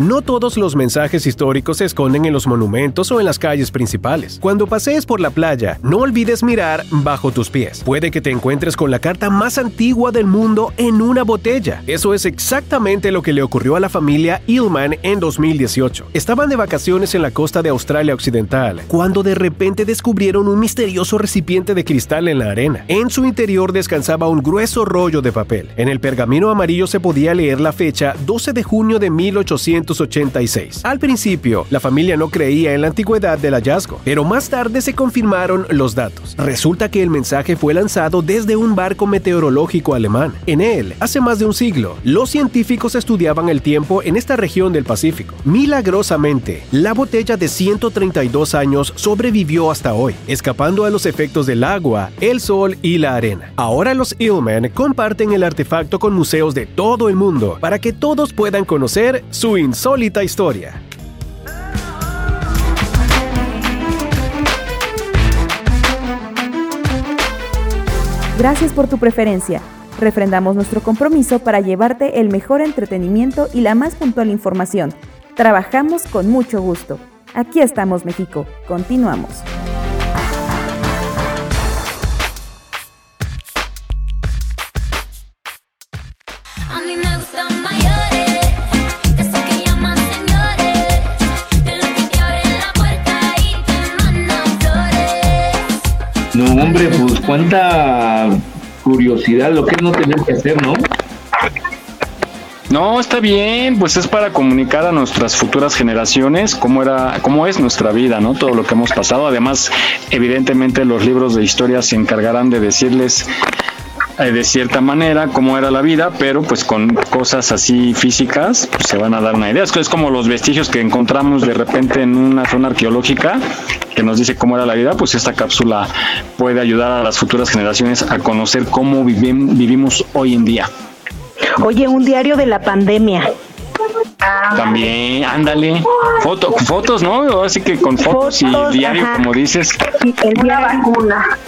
No todos los mensajes históricos se esconden en los monumentos o en las calles principales. Cuando pasees por la playa, no olvides mirar bajo tus pies. Puede que te encuentres con la carta más antigua del mundo en una botella. Eso es exactamente lo que le ocurrió a la familia Illman en 2018. Estaban de vacaciones en la costa de Australia Occidental cuando de repente descubrieron un misterioso recipiente de cristal en la arena. En su interior descansaba un grueso rollo de papel. En el pergamino amarillo se podía leer la fecha 12 de junio de 1800 1986. Al principio, la familia no creía en la antigüedad del hallazgo, pero más tarde se confirmaron los datos. Resulta que el mensaje fue lanzado desde un barco meteorológico alemán. En él, hace más de un siglo, los científicos estudiaban el tiempo en esta región del Pacífico. Milagrosamente, la botella de 132 años sobrevivió hasta hoy, escapando a los efectos del agua, el sol y la arena. Ahora los Illman comparten el artefacto con museos de todo el mundo para que todos puedan conocer su insólita historia.
Gracias por tu preferencia. Refrendamos nuestro compromiso para llevarte el mejor entretenimiento y la más puntual información. Trabajamos con mucho gusto. Aquí estamos, México. Continuamos.
A mí me gustan
hombre, pues cuánta curiosidad lo que es no tener que hacer, ¿no?
No, está bien, pues es para comunicar a nuestras futuras generaciones cómo era, cómo es nuestra vida, ¿no? Todo lo que hemos pasado. Además, evidentemente los libros de historia se encargarán de decirles eh, de cierta manera cómo era la vida, pero pues con cosas así físicas pues, se van a dar una idea. Es, como los vestigios que encontramos de repente en una zona arqueológica que nos dice cómo era la vida, pues esta cápsula puede ayudar a las futuras generaciones a conocer cómo vivim- vivimos hoy en día.
Oye, un diario de la pandemia.
También, ándale, foto, fotos, ¿no? Así que con fotos,
Fotos,
y diario,
ajá.
como dices.
El Una vacuna.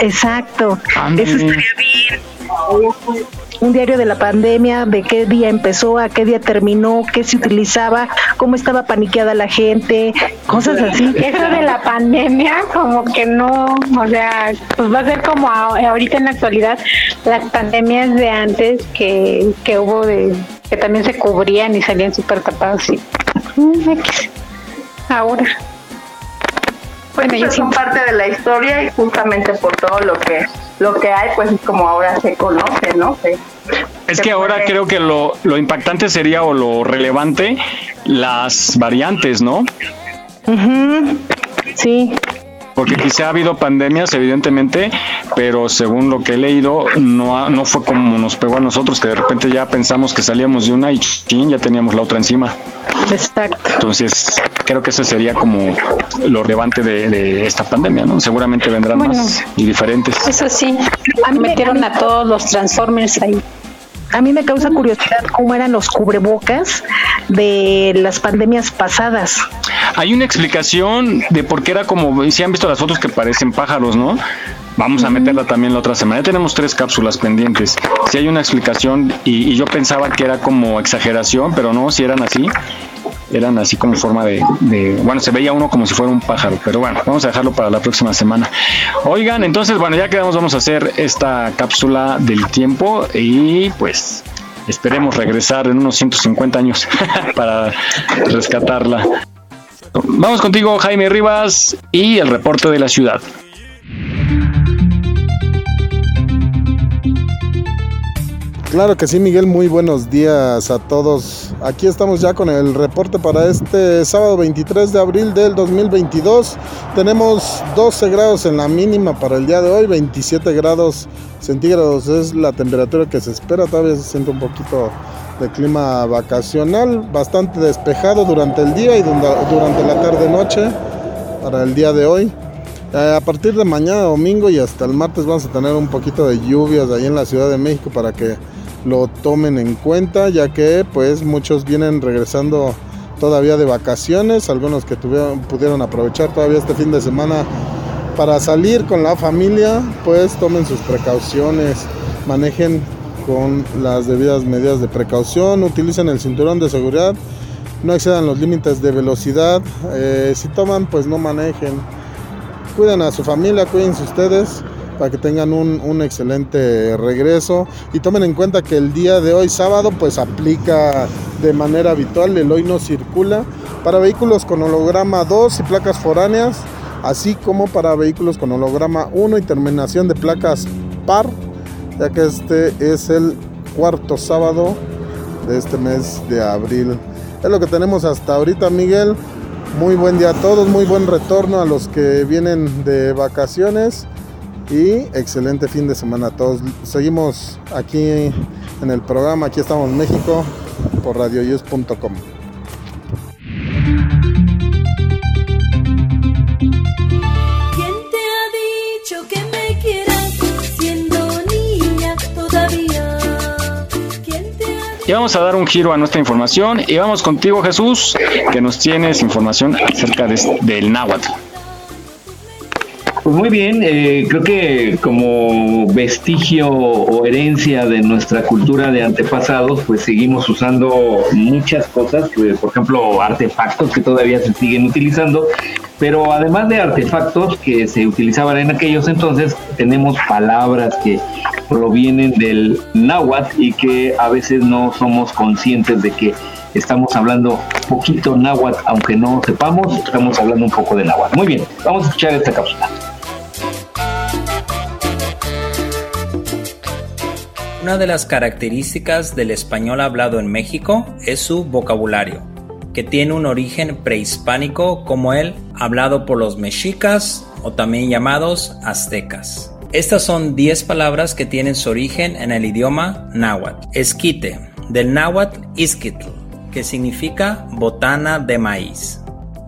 Exacto.
Ándale.
Eso estaría bien. Un diario de la pandemia, de qué día empezó, a qué día terminó, qué se utilizaba, cómo estaba paniqueada la gente, cosas así.
Eso de la pandemia, como que no, o sea, pues va a ser como ahorita en la actualidad, las pandemias de antes que, que hubo de, que también se cubrían y salían súper tapados y mm, ahora. Bueno,
Pues son parte de la historia y justamente por todo lo que lo que hay pues es como ahora se conoce, ¿no?
es que ahora creo que lo, lo impactante sería o lo relevante las variantes, ¿no?
Sí.
Porque quizá ha habido pandemias, evidentemente, pero según lo que he leído, no, no fue como nos pegó a nosotros, que de repente ya pensamos que salíamos de una y ya teníamos la otra encima.
Exacto.
Entonces, creo que ese sería como lo relevante de, esta pandemia, ¿no? Seguramente vendrán más y diferentes.
Eso sí, metieron a todos los Transformers ahí.
A mí me causa curiosidad cómo eran los cubrebocas de las pandemias pasadas.
Hay una explicación de por qué era como, si han visto las fotos que parecen pájaros, ¿no? Vamos a meterla también la otra semana. Ya tenemos tres cápsulas pendientes. Si hay una explicación y, yo pensaba que era como exageración, pero no, si eran así eran así como forma de, bueno, se veía uno como si fuera un pájaro, pero bueno, vamos a dejarlo para la próxima semana. Oigan, entonces, bueno, ya quedamos, vamos a hacer esta cápsula del tiempo y pues esperemos regresar en unos 150 años para rescatarla. Vamos contigo, Jaime Rivas, y el reporte de la ciudad.
Claro que sí, Miguel, muy buenos días a todos. Aquí estamos ya con el reporte para este sábado 23 de abril del 2022. Tenemos 12 grados en la mínima para el día de hoy, 27 grados centígrados es la temperatura que se espera. Todavía se siente un poquito de clima vacacional, bastante despejado durante el día y durante la tarde-noche para el día de hoy. Eh, a partir de mañana domingo y hasta el martes vamos a tener un poquito de lluvias ahí en la Ciudad de México para que lo tomen en cuenta, ya que pues muchos vienen regresando todavía de vacaciones, algunos que tuvieron, pudieron aprovechar todavía este fin de semana para salir con la familia, pues tomen sus precauciones, manejen con las debidas medidas de precaución, utilicen el cinturón de seguridad, no excedan los límites de velocidad, eh, si toman pues no manejen, cuiden a su familia, cuídense ustedes para que tengan un, excelente regreso y tomen en cuenta que el día de hoy sábado pues aplica de manera habitual, el hoy no circula para vehículos con holograma 2 y placas foráneas, así como para vehículos con holograma 1 y terminación de placas par, ya que este es el cuarto sábado de este mes de abril. Es lo que tenemos hasta ahorita, Miguel. Muy buen día a todos, muy buen retorno a los que vienen de vacaciones y excelente fin de semana a todos. Seguimos aquí en el programa, aquí estamos en México por radioyus.com.
Y vamos a dar un giro a nuestra información y vamos contigo Jesús, que nos tienes información acerca del náhuatl.
Pues muy bien, eh, creo que como vestigio o herencia de nuestra cultura de antepasados, pues seguimos usando muchas cosas, por ejemplo, artefactos que todavía se siguen utilizando, pero además de artefactos que se utilizaban en aquellos entonces, tenemos palabras que provienen del náhuatl y que a veces no somos conscientes de que estamos hablando poquito náhuatl, aunque no sepamos, estamos hablando un poco de náhuatl. Muy bien, vamos a escuchar esta cápsula.
Una de las características del español hablado en México es su vocabulario, que tiene un origen prehispánico como el hablado por los mexicas o también llamados aztecas. Estas son 10 palabras que tienen su origen en el idioma náhuatl. Esquite, del náhuatl isquitl, que significa botana de maíz.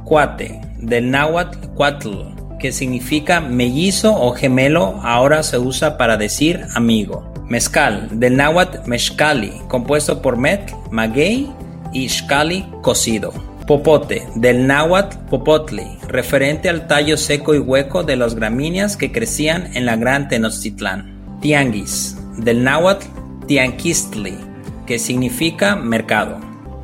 Cuate, del náhuatl cuatl, que significa mellizo o gemelo, ahora se usa para decir amigo. Mezcal, del náhuatl mezcali, compuesto por met, maguey y xcali, cocido. Popote, del náhuatl popotli, referente al tallo seco y hueco de las gramíneas que crecían en la gran Tenochtitlán. Tianguis, del náhuatl tianquistli, que significa mercado.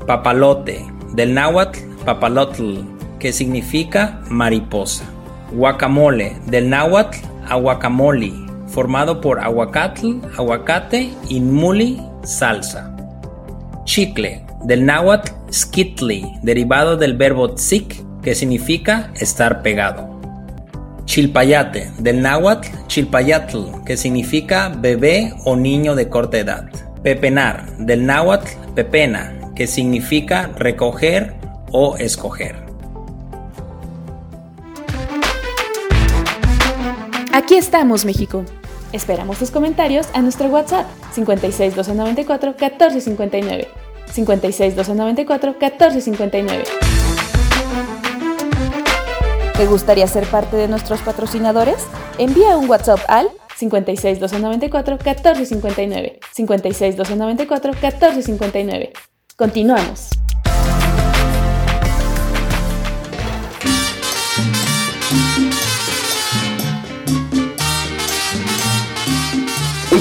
Papalote, del náhuatl papalotl, que significa mariposa. Guacamole, del náhuatl aguacamoli, formado por aguacatl, aguacate y muli, salsa. Chicle, del náhuatl skitli, derivado del verbo tzik, que significa estar pegado. Chilpayate, del náhuatl chilpayatl, que significa bebé o niño de corta edad. Pepenar, del náhuatl pepena, que significa recoger o escoger.
Aquí estamos, México. Esperamos tus comentarios a nuestro WhatsApp 56 294 1459. 56 294 1459. ¿Te gustaría ser parte de nuestros patrocinadores? Envía un WhatsApp al 56 294 1459. 56 294 1459. Continuamos.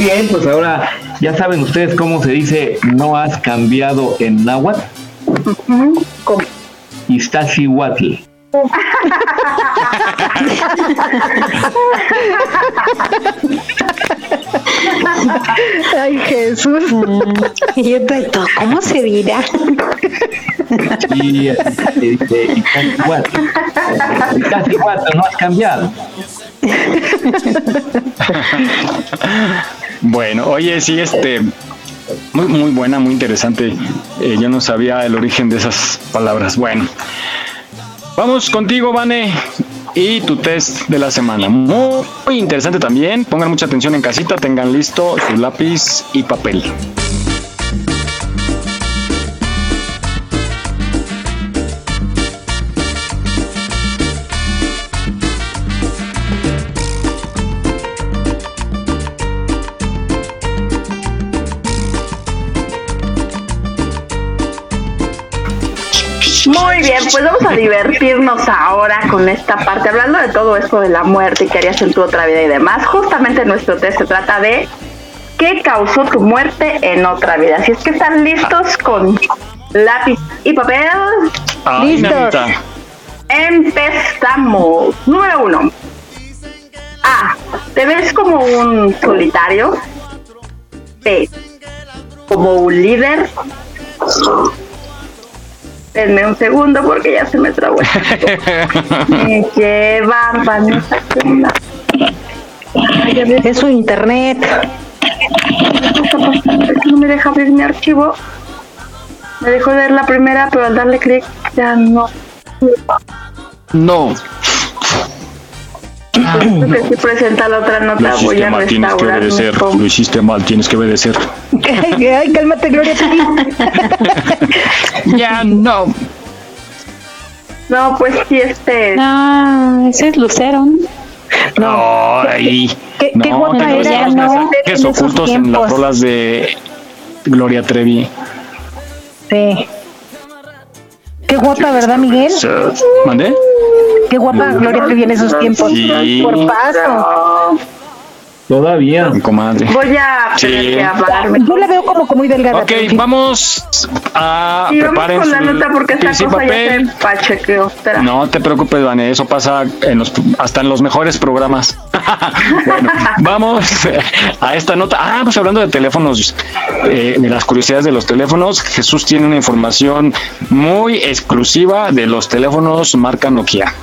Bien, pues ahora ya saben ustedes cómo se dice no has cambiado en náhuatl. Iztaccíhuatl.
Ay, Jesús. Y yo estoy todo, ¿cómo se dirá?
Y se dice Iztaccíhuatl. Iztaccíhuatl, no has cambiado.
Bueno, oye, sí, este, muy, muy buena, muy interesante. Eh, yo no sabía el origen de esas palabras. Bueno, vamos contigo, Vane, y tu test de la semana. Muy, muy interesante también. Pongan mucha atención en casita, tengan listo su lápiz y papel.
Bien, pues vamos a divertirnos ahora con esta parte, hablando de todo esto de la muerte y que harías en tu otra vida y demás. Justamente nuestro test se trata de qué causó tu muerte en otra vida. Si es que están listos con lápiz y papel.
Ay,
listos. Empezamos. Número uno. A. ¿Te ves como un solitario? B. Como un líder. Denme un segundo porque ya se me trabó. Me llevan Vanessa.
Es su internet.
No me deja abrir mi archivo. Me dejó ver la primera, pero al darle clic ya no.
No.
Creo que si presenta la otra nota,
Lo
voy
hiciste
a
mal, tienes que
restaurar.
obedecer. Lo hiciste mal, tienes que obedecer.
Ay, cálmate, Gloria.
ya no.
No, pues sí, este.
No, ese es Lucero.
No. Ay,
¿Qué- qué
no,
guapa
que no
era, no?
ocultos en las rolas de Gloria Trevi.
Sí. Qué guapa, ¿verdad, Miguel?
¿Mandé?
Qué guapa Gloria Trevi en esos tiempos.
Sí.
Por paso.
Todavía.
Comadre.
Voy a
Sí.
apagarme.
Yo la veo como, como muy delgada.
Ok,
sí.
vamos a
Y vamos con la nota porque esta cosa ya
papel.
se pachequeó. Espera.
No te preocupes, Vane, eso pasa en los, hasta en los mejores programas. bueno, vamos a esta nota. Ah, pues hablando de teléfonos, eh, de las curiosidades de los teléfonos, Jesús tiene una información muy exclusiva de los teléfonos marca Nokia.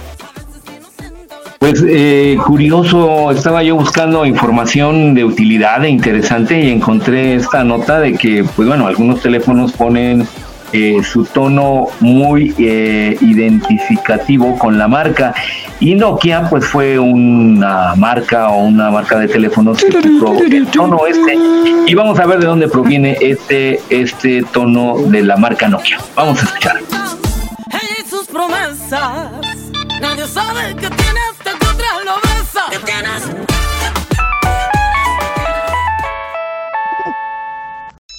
Pues eh, curioso, estaba yo buscando información de utilidad e interesante y encontré esta nota de que, pues bueno, algunos teléfonos ponen eh, su tono muy eh, identificativo con la marca y Nokia pues fue una marca o una marca de teléfonos que puso el tono este y vamos a ver de dónde proviene este este tono de la marca Nokia. Vamos a escuchar.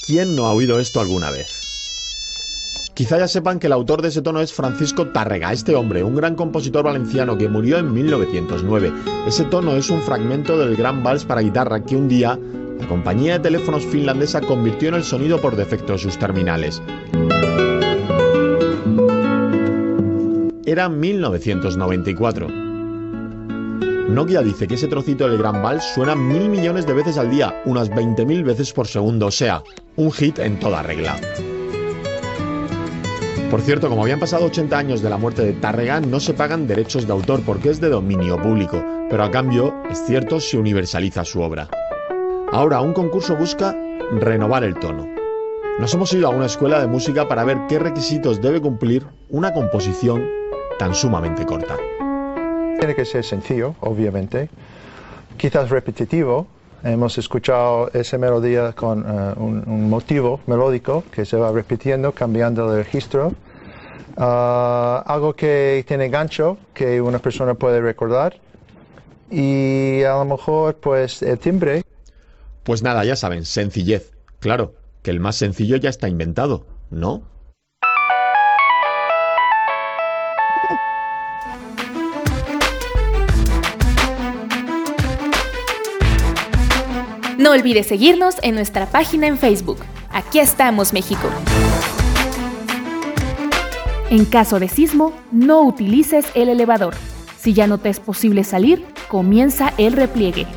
¿Quién no ha oído esto alguna vez? Quizá ya sepan que el autor de ese tono es Francisco Tárrega, este hombre, un gran compositor valenciano que murió en 1909. Ese tono es un fragmento del gran vals para guitarra que un día la compañía de teléfonos finlandesa convirtió en el sonido por defecto de sus terminales. Era 1994. Nokia dice que ese trocito del gran vals suena mil millones de veces al día, unas 20.000 veces por segundo, o sea, un hit en toda regla. Por cierto, como habían pasado 80 años de la muerte de Tárrega, no se pagan derechos de autor porque es de dominio público, pero a cambio, es cierto, se universaliza su obra. Ahora, un concurso busca renovar el tono. Nos hemos ido a una escuela de música para ver qué requisitos debe cumplir una composición tan sumamente corta.
Tiene que ser sencillo, obviamente, quizás repetitivo. Hemos escuchado esa melodía con eh, un, motivo melódico que se va repitiendo, cambiando de registro. Ah, algo que tiene gancho, que una persona puede recordar. Y a lo mejor, pues, el timbre.
Pues nada, ya saben, sencillez. Claro, que el más sencillo ya está inventado, ¿no?
No olvides seguirnos en nuestra página en Facebook. Aquí estamos, México. En caso de sismo, no utilices el elevador. Si ya no te es posible salir, comienza el repliegue.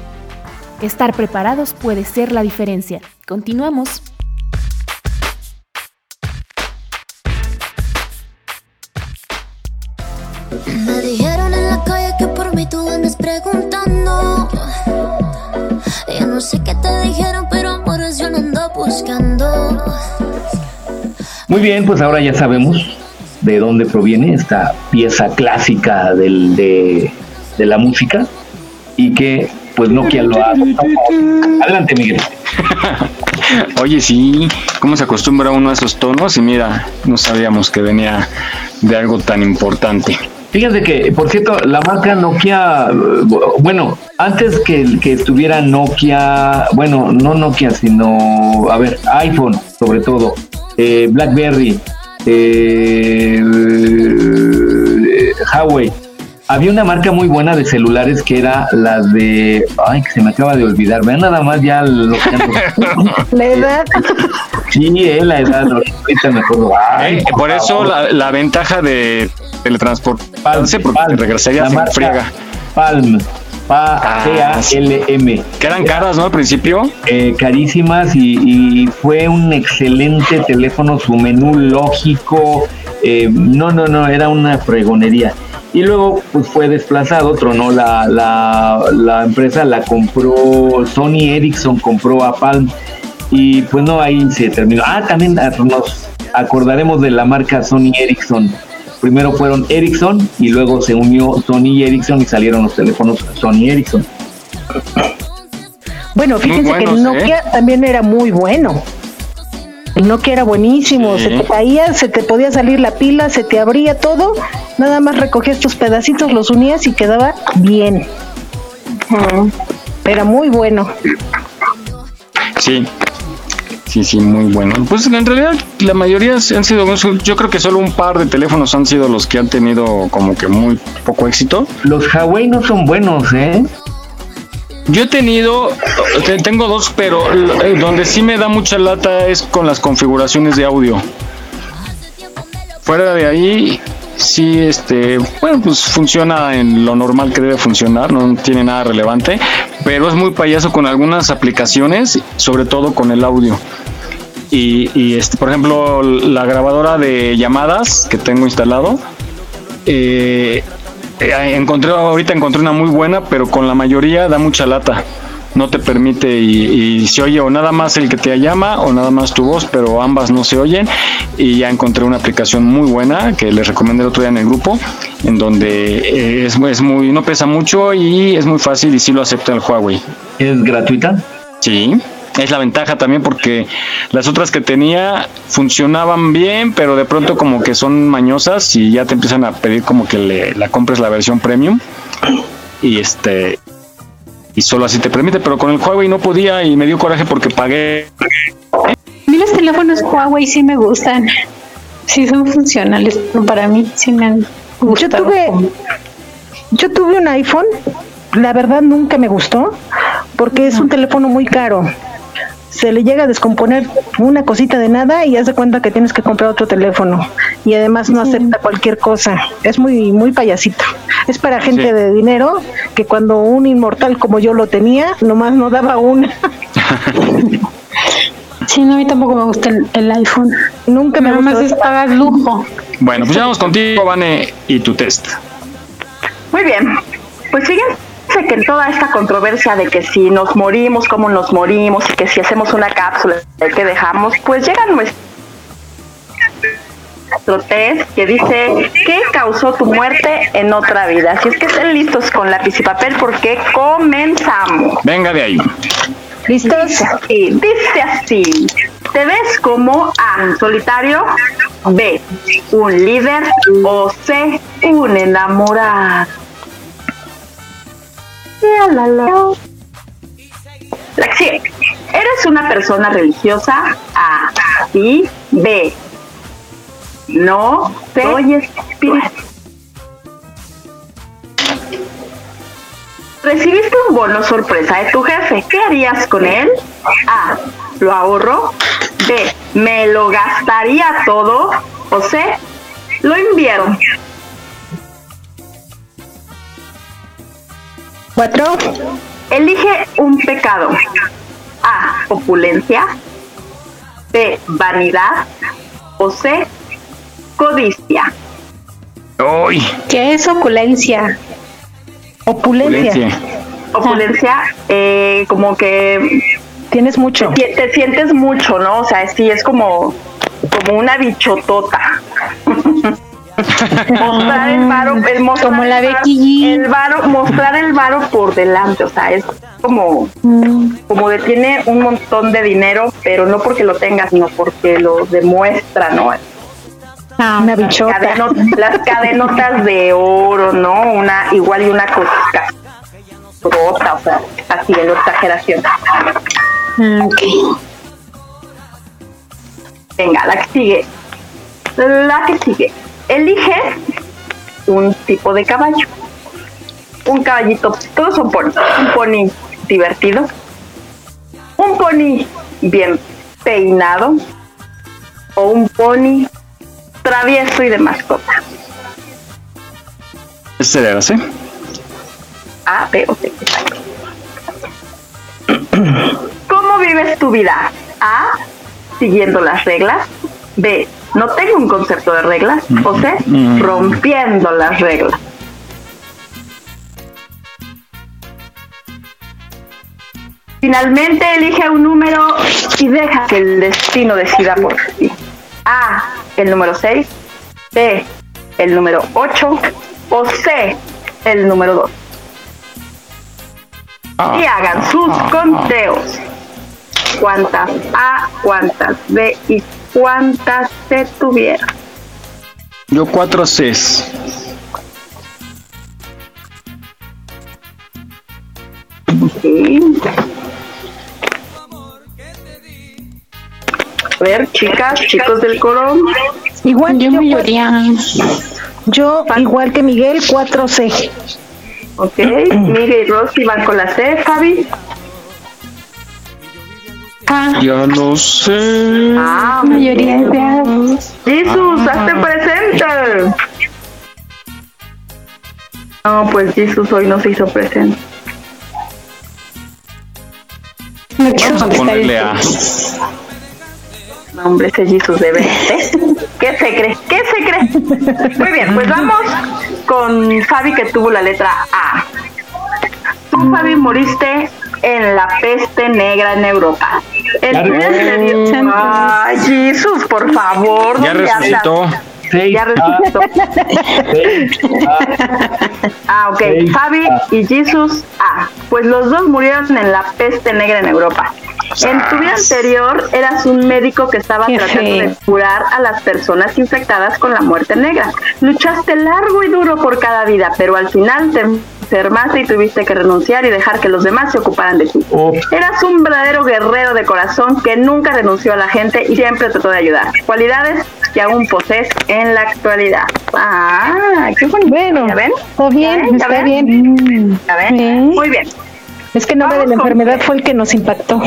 Estar preparados puede ser la diferencia. Continuamos.
No sé qué te dijeron, pero amores yo no ando buscando.
Muy bien, pues ahora ya sabemos de dónde proviene esta pieza clásica del, de, de la música y que pues Nokia lo ha... Adelante, Miguel.
Oye, sí, ¿cómo se acostumbra uno a esos tonos? Y mira, no sabíamos que venía de algo tan importante.
Fíjense que, por cierto, la marca Nokia, bueno, antes que, que estuviera Nokia, bueno, no Nokia, sino, a ver, iPhone, sobre todo, eh, BlackBerry, eh, eh, Huawei, había una marca muy buena de celulares que era la de, ay, que se me acaba de olvidar, vean nada más ya lo que ando-
La edad.
Sí, eh, la edad, ahorita me acuerdo. Ay,
Eh, por eso la, la ventaja de teletransportarse, porque regresaría
la
sin
marca
friega.
Palm.
Ah,
P-A-L-M.
Que eran caras, ¿no? Al principio.
Eh, carísimas y, y fue un excelente teléfono, su menú lógico. eh, no, no, no, era una fregonería. Y luego pues fue desplazado, tronó la, la, la empresa, la compró Sony Ericsson, compró a Palm y pues no, ahí se terminó. Ah, también ah, nos acordaremos de la marca Sony Ericsson. Primero fueron Ericsson y luego se unió Sony y Ericsson y salieron los teléfonos Sony Ericsson.
Bueno, fíjense que Nokia también era muy bueno. El Nokia era buenísimo,
Sí.
se te caía, se te podía salir la pila, se te abría todo, nada más recogías tus pedacitos, los unías y quedaba bien. Era muy bueno.
Sí. Sí, sí, muy bueno. Pues en realidad la mayoría han sido, yo creo que solo un par de teléfonos han sido los que han tenido como que muy poco éxito.
Los Huawei no son buenos, ¿eh?
Yo he tenido, te- tengo dos, pero eh, donde sí me da mucha lata es con las configuraciones de audio. Fuera de ahí, sí, este, bueno, pues funciona en lo normal que debe funcionar, no tiene nada relevante, pero es muy payaso con algunas aplicaciones, sobre todo con el audio. Y, y, este, por ejemplo, la grabadora de llamadas que tengo instalado, eh, eh, encontré ahorita encontré una muy buena, pero con la mayoría da mucha lata. No te permite y, y se oye o nada más el que te llama o nada más tu voz, pero ambas no se oyen. Y ya encontré una aplicación muy buena que les recomendé el otro día en el grupo, en donde eh, es, es muy no pesa mucho y es muy fácil y sí lo acepta el Huawei.
¿Es gratuita?
Sí. Es la ventaja también porque las otras que tenía funcionaban bien, pero de pronto como que son mañosas y ya te empiezan a pedir como que le, la compres la versión premium y este y solo así te permite, pero con el Huawei no podía y me dio coraje porque pagué.
A mí los teléfonos Huawei sí me gustan. Sí son funcionales, pero para mí sí me han gustado.
Yo tuve, yo tuve un iPhone, la verdad nunca me gustó, porque es un teléfono muy caro. Se le llega a descomponer una cosita de nada y hace cuenta que tienes que comprar otro teléfono. Y además no acepta cualquier cosa. Es muy, muy payasito. Es para gente
Sí.
de dinero que cuando un inmortal como yo lo tenía, nomás no daba una.
Sí, no, a mí tampoco me gusta el, el iPhone.
Nunca me
Nada más
gustó.
es pagar lujo.
Bueno, pues ya vamos contigo, Vane, y tu test.
Muy bien. Pues fíjense que en toda esta controversia de que si nos morimos, cómo nos morimos, y que si hacemos una cápsula, que dejamos, pues llega nuestro test que dice ¿qué causó tu muerte en otra vida? Así es que estén listos con lápiz y papel porque comenzamos.
Venga de ahí.
¿Listos? Así, dice así. ¿Te ves como A, solitario? B, un líder o C, un enamorado. La, sigue. ¿Eres una persona religiosa? A, sí, B, no, C, soy espíritu. Recibiste un bono sorpresa de tu jefe. ¿Qué harías con él? A. Lo ahorro. B. Me lo gastaría todo. O C. Lo invierno. Cuatro. Elige un pecado. A. Opulencia. B. Vanidad. O C. Codicia.
Uy.
¿Qué es opulencia?
Opulencia. Opulencia, eh, como que
tienes mucho.
Te, te, sientes mucho, ¿no? O sea, sí, es como, como una bichotota. mostrar el varo, el mostrar
como la Becky
el varo, mostrar el varo por delante, o sea, es como, como de tiene un montón de dinero, pero no porque lo tenga, sino porque lo demuestra, ¿no?
Ah, una bichota.
Cadeno- las cadenotas de oro, ¿no? Una, igual y una cosita rota, o sea, así de la exageración. Venga, la que sigue. La que sigue. Elige un tipo de caballo. Un caballito, todos son ponis. Un pony divertido. Un pony bien peinado. O un pony travieso y de mascota.
Este de ¿sí?
A, B o C. ¿Cómo vives tu vida? A, siguiendo las reglas. B, no tengo un concepto de reglas. O C,
Mm.
rompiendo las reglas. Finalmente elige un número y deja que el destino decida por ti. A, el número 6. B, el número 8. O C, el número 2. Y hagan sus conteos. Cuántas A, cuántas B y cuántas C tuvieron.
Yo cuatro Cs.
Sí. A ver, chicas, chicos del coro.
Igual yo mayoría. Yo, igual que Miguel, 4C.
Ok, Miguel y Rosy van con la C, Fabi.
Ya no sé.
Ah,
mayoría de.
Jesús, hazte presente. No, pues Jesús hoy no se hizo presente.
Vamos a ponerle a.
No, hombre, ese Jesús debe. ¿eh? ¿Qué se cree? ¿Qué se cree? Muy bien, pues vamos con Fabi que tuvo la letra A. Tú, Fabi, moriste en la peste negra en Europa.
Ya
sería- Ay, Jesús, por favor.
Ya resucitó.
Ya resucitó. Ah, ok. Fabi y Jesus Ah, pues los dos murieron en la peste negra en Europa. En tu vida anterior eras un médico que estaba
Qué
tratando
feo.
de curar a las personas infectadas con la muerte negra. Luchaste largo y duro por cada vida, pero al final te enfermaste y tuviste que renunciar y dejar que los demás se ocuparan de ti. Eras un verdadero guerrero de corazón que nunca renunció a la gente y siempre trató de ayudar. Cualidades que aún posees en la actualidad. Ah, qué bonito.
Bueno,
¿Ya ven?
está bien,
¿Ya ven? ¿Ya
está
ven?
bien.
¿Ya ven?
Bien.
Muy bien.
Es que el nombre de la enfermedad fue el que nos impactó.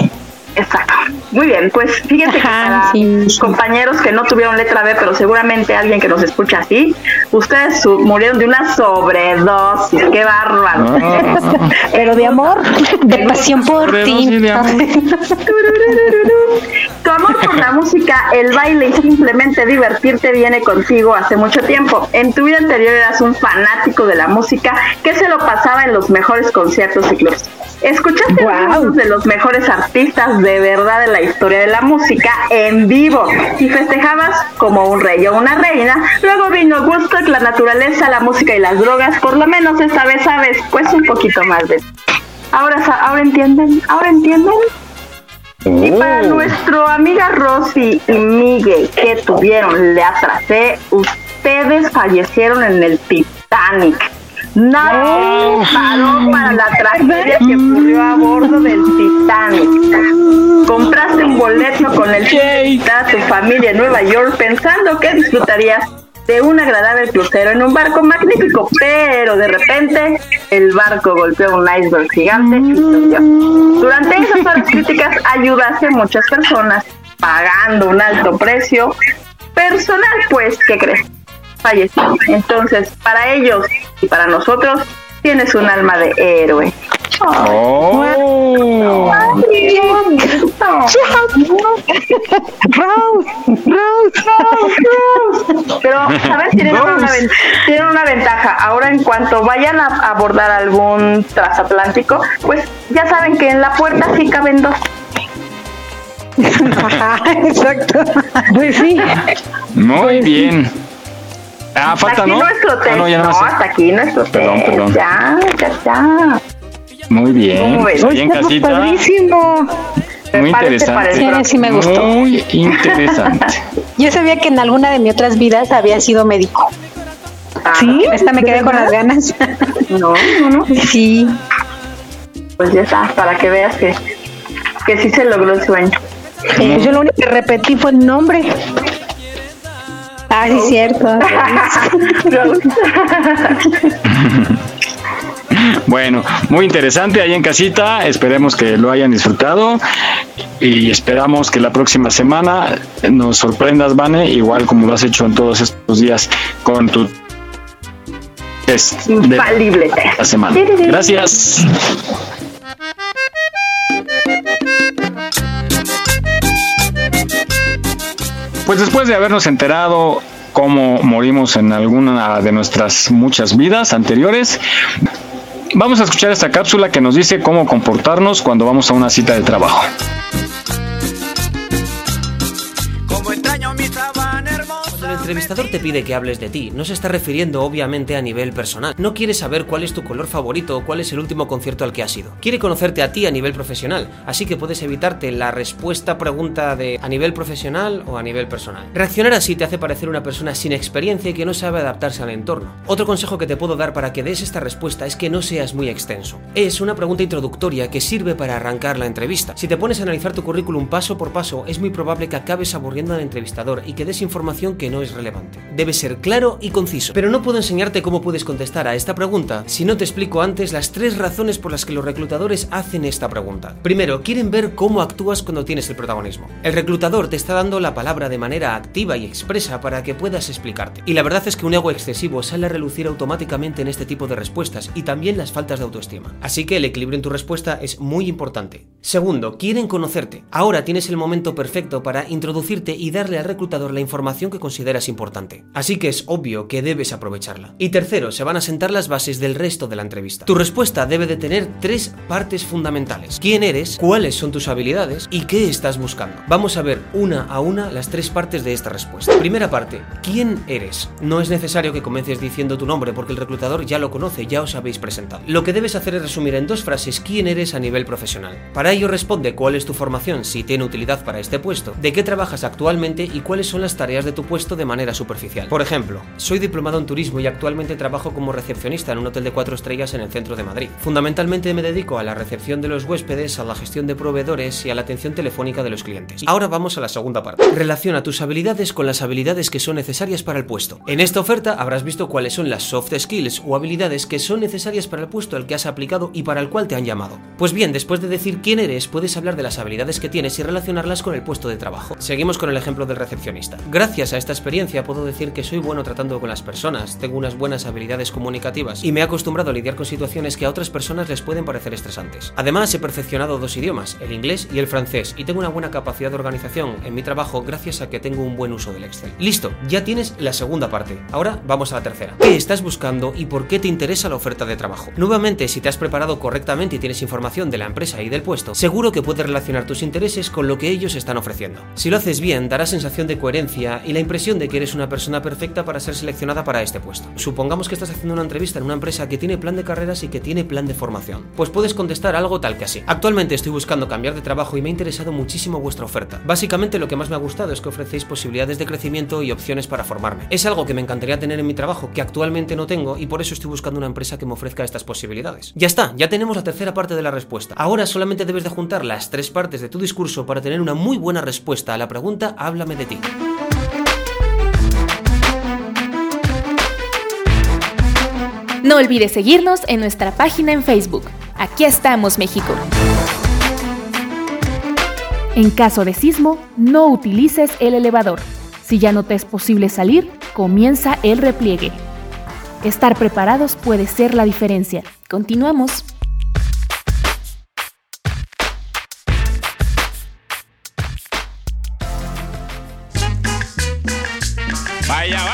Exacto. Muy bien, pues fíjense que para compañeros que no tuvieron letra B, pero seguramente alguien que nos escucha así, ustedes su- murieron de una sobredosis. ¡Qué bárbaro!
Ah. Pero de amor, de pasión por ti.
Tu amor por la música, el baile y simplemente divertirte viene contigo hace mucho tiempo. En tu vida anterior eras un fanático de la música que se lo pasaba en los mejores conciertos y clubs. Escuchaste algunos de los mejores artistas de verdad de la historia de la música en vivo y festejabas como un rey o una reina. Luego vino Woodstock, la naturaleza, la música y las drogas. Por lo menos esta vez sabes, pues un poquito más de. Ahora, ahora entienden, ahora entienden. Y para nuestro amiga Rosy y Miguel que tuvieron letra C, ustedes fallecieron en el Titanic. Nadie paró para la tragedia que ocurrió a bordo del Titanic. Compraste un boleto con el visitar a tu familia en Nueva York pensando que disfrutarías de un agradable crucero en un barco magnífico, pero de repente el barco golpeó un iceberg gigante y se hundió. Durante esas horas críticas ayudaste a muchas personas pagando un alto precio personal, pues, ¿qué crees? Falleció. Entonces, para ellos y para nosotros, tienes un alma de héroe.
Oh.
Rose, Rose, Rose, Pero, ¿sabes? Tienen una, tienen una ventaja. Ahora, en cuanto vayan a abordar algún transatlántico, pues ya saben que en la puerta sí caben dos.
Exacto. Pues sí.
Muy bien. Ah, falta,
Hasta aquí
¿no?
nuestro
Ah,
test.
no, ya
no,
más.
hasta aquí nuestro
Perdón,
test.
perdón.
Ya, ya, ya.
Muy bien. Pues ahí en
Está
casita.
Padrísimo.
Muy interesante.
Sí, sí me gustó.
Muy interesante.
Yo sabía que en alguna de mis otras vidas había sido médico.
¿Sí?
Esta me quedé con las ganas.
No, no, no.
Sí.
Pues ya está, para que veas que, que sí se logró el sueño.
Eh, yo lo único que repetí fue el nombre. Ah, sí, cierto.
Bueno, muy interesante ahí en casita. Esperemos que lo hayan disfrutado y esperamos que la próxima semana nos sorprendas, Vane, igual como lo has hecho en todos estos días con tu test
Infalible test.
la semana. Gracias. Pues después de habernos enterado cómo morimos en alguna de nuestras muchas vidas anteriores, vamos a escuchar esta cápsula que nos dice cómo comportarnos cuando vamos a una cita de trabajo.
Entrevistador te pide que hables de ti, no se está refiriendo obviamente a nivel personal. No quiere saber cuál es tu color favorito o cuál es el último concierto al que has ido. Quiere conocerte a ti a nivel profesional, así que puedes evitarte la respuesta pregunta de a nivel profesional o a nivel personal. Reaccionar así te hace parecer una persona sin experiencia y que no sabe adaptarse al entorno. Otro consejo que te puedo dar para que des esta respuesta es que no seas muy extenso. Es una pregunta introductoria que sirve para arrancar la entrevista. Si te pones a analizar tu currículum paso por paso, es muy probable que acabes aburriendo al entrevistador y que des información que no es relevante. Debe ser claro y conciso. Pero no puedo enseñarte cómo puedes contestar a esta pregunta si no te explico antes las tres razones por las que los reclutadores hacen esta pregunta. Primero, quieren ver cómo actúas cuando tienes el protagonismo. El reclutador te está dando la palabra de manera activa y expresa para que puedas explicarte. Y la verdad es que un ego excesivo sale a relucir automáticamente en este tipo de respuestas y también las faltas de autoestima. Así que el equilibrio en tu respuesta es muy importante. Segundo, quieren conocerte. Ahora tienes el momento perfecto para introducirte y darle al reclutador la información que consideras importante. Así que es obvio que debes aprovecharla. Y tercero, se van a sentar las bases del resto de la entrevista. Tu respuesta debe de tener tres partes fundamentales. ¿Quién eres? ¿Cuáles son tus habilidades? ¿Y qué estás buscando? Vamos a ver una a una las tres partes de esta respuesta. Primera parte, ¿quién eres? No es necesario que comiences diciendo tu nombre porque el reclutador ya lo conoce, ya os habéis presentado. Lo que debes hacer es resumir en dos frases quién eres a nivel profesional. Para ello responde cuál es tu formación, si tiene utilidad para este puesto, de qué trabajas actualmente y cuáles son las tareas de tu puesto de manera superficial. Por ejemplo, soy diplomado en turismo y actualmente trabajo como recepcionista en un hotel de cuatro estrellas en el centro de Madrid. Fundamentalmente me dedico a la recepción de los huéspedes, a la gestión de proveedores y a la atención telefónica de los clientes. Ahora vamos a la segunda parte. Relaciona tus habilidades con las habilidades que son necesarias para el puesto. En esta oferta habrás visto cuáles son las soft skills o habilidades que son necesarias para el puesto al que has aplicado y para el cual te han llamado. Pues bien, después de decir quién eres, puedes hablar de las habilidades que tienes y relacionarlas con el puesto de trabajo. Seguimos con el ejemplo del recepcionista. Gracias a esta experiencia puedo decir que soy bueno tratando con las personas, tengo unas buenas habilidades comunicativas y me he acostumbrado a lidiar con situaciones que a otras personas les pueden parecer estresantes. Además, he perfeccionado dos idiomas, el inglés y el francés, y tengo una buena capacidad de organización en mi trabajo gracias a que tengo un buen uso del Excel. Listo, ya tienes la segunda parte. Ahora vamos a la tercera. ¿Qué estás buscando y por qué te interesa la oferta de trabajo? Nuevamente, si te has preparado correctamente y tienes información de la empresa y del puesto, seguro que puedes relacionar tus intereses con lo que ellos están ofreciendo. Si lo haces bien, dará sensación de coherencia y la impresión de que eres una persona perfecta para ser seleccionada para este puesto. Supongamos que estás haciendo una entrevista en una empresa que tiene plan de carreras y que tiene plan de formación. Pues puedes contestar algo tal que así. Actualmente estoy buscando cambiar de trabajo y me ha interesado muchísimo vuestra oferta. Básicamente lo que más me ha gustado es que ofrecéis posibilidades de crecimiento y opciones para formarme. Es algo que me encantaría tener en mi trabajo que actualmente no tengo y por eso estoy buscando una empresa que me ofrezca estas posibilidades. Ya está, ya tenemos la tercera parte de la respuesta. Ahora solamente debes de juntar las tres partes de tu discurso para tener una muy buena respuesta a la pregunta Háblame de ti.
No olvides seguirnos en nuestra página en Facebook. Aquí estamos, México. En caso de sismo, no utilices el elevador. Si ya no te es posible salir, comienza el repliegue. Estar preparados puede ser la diferencia. Continuamos.
Vaya.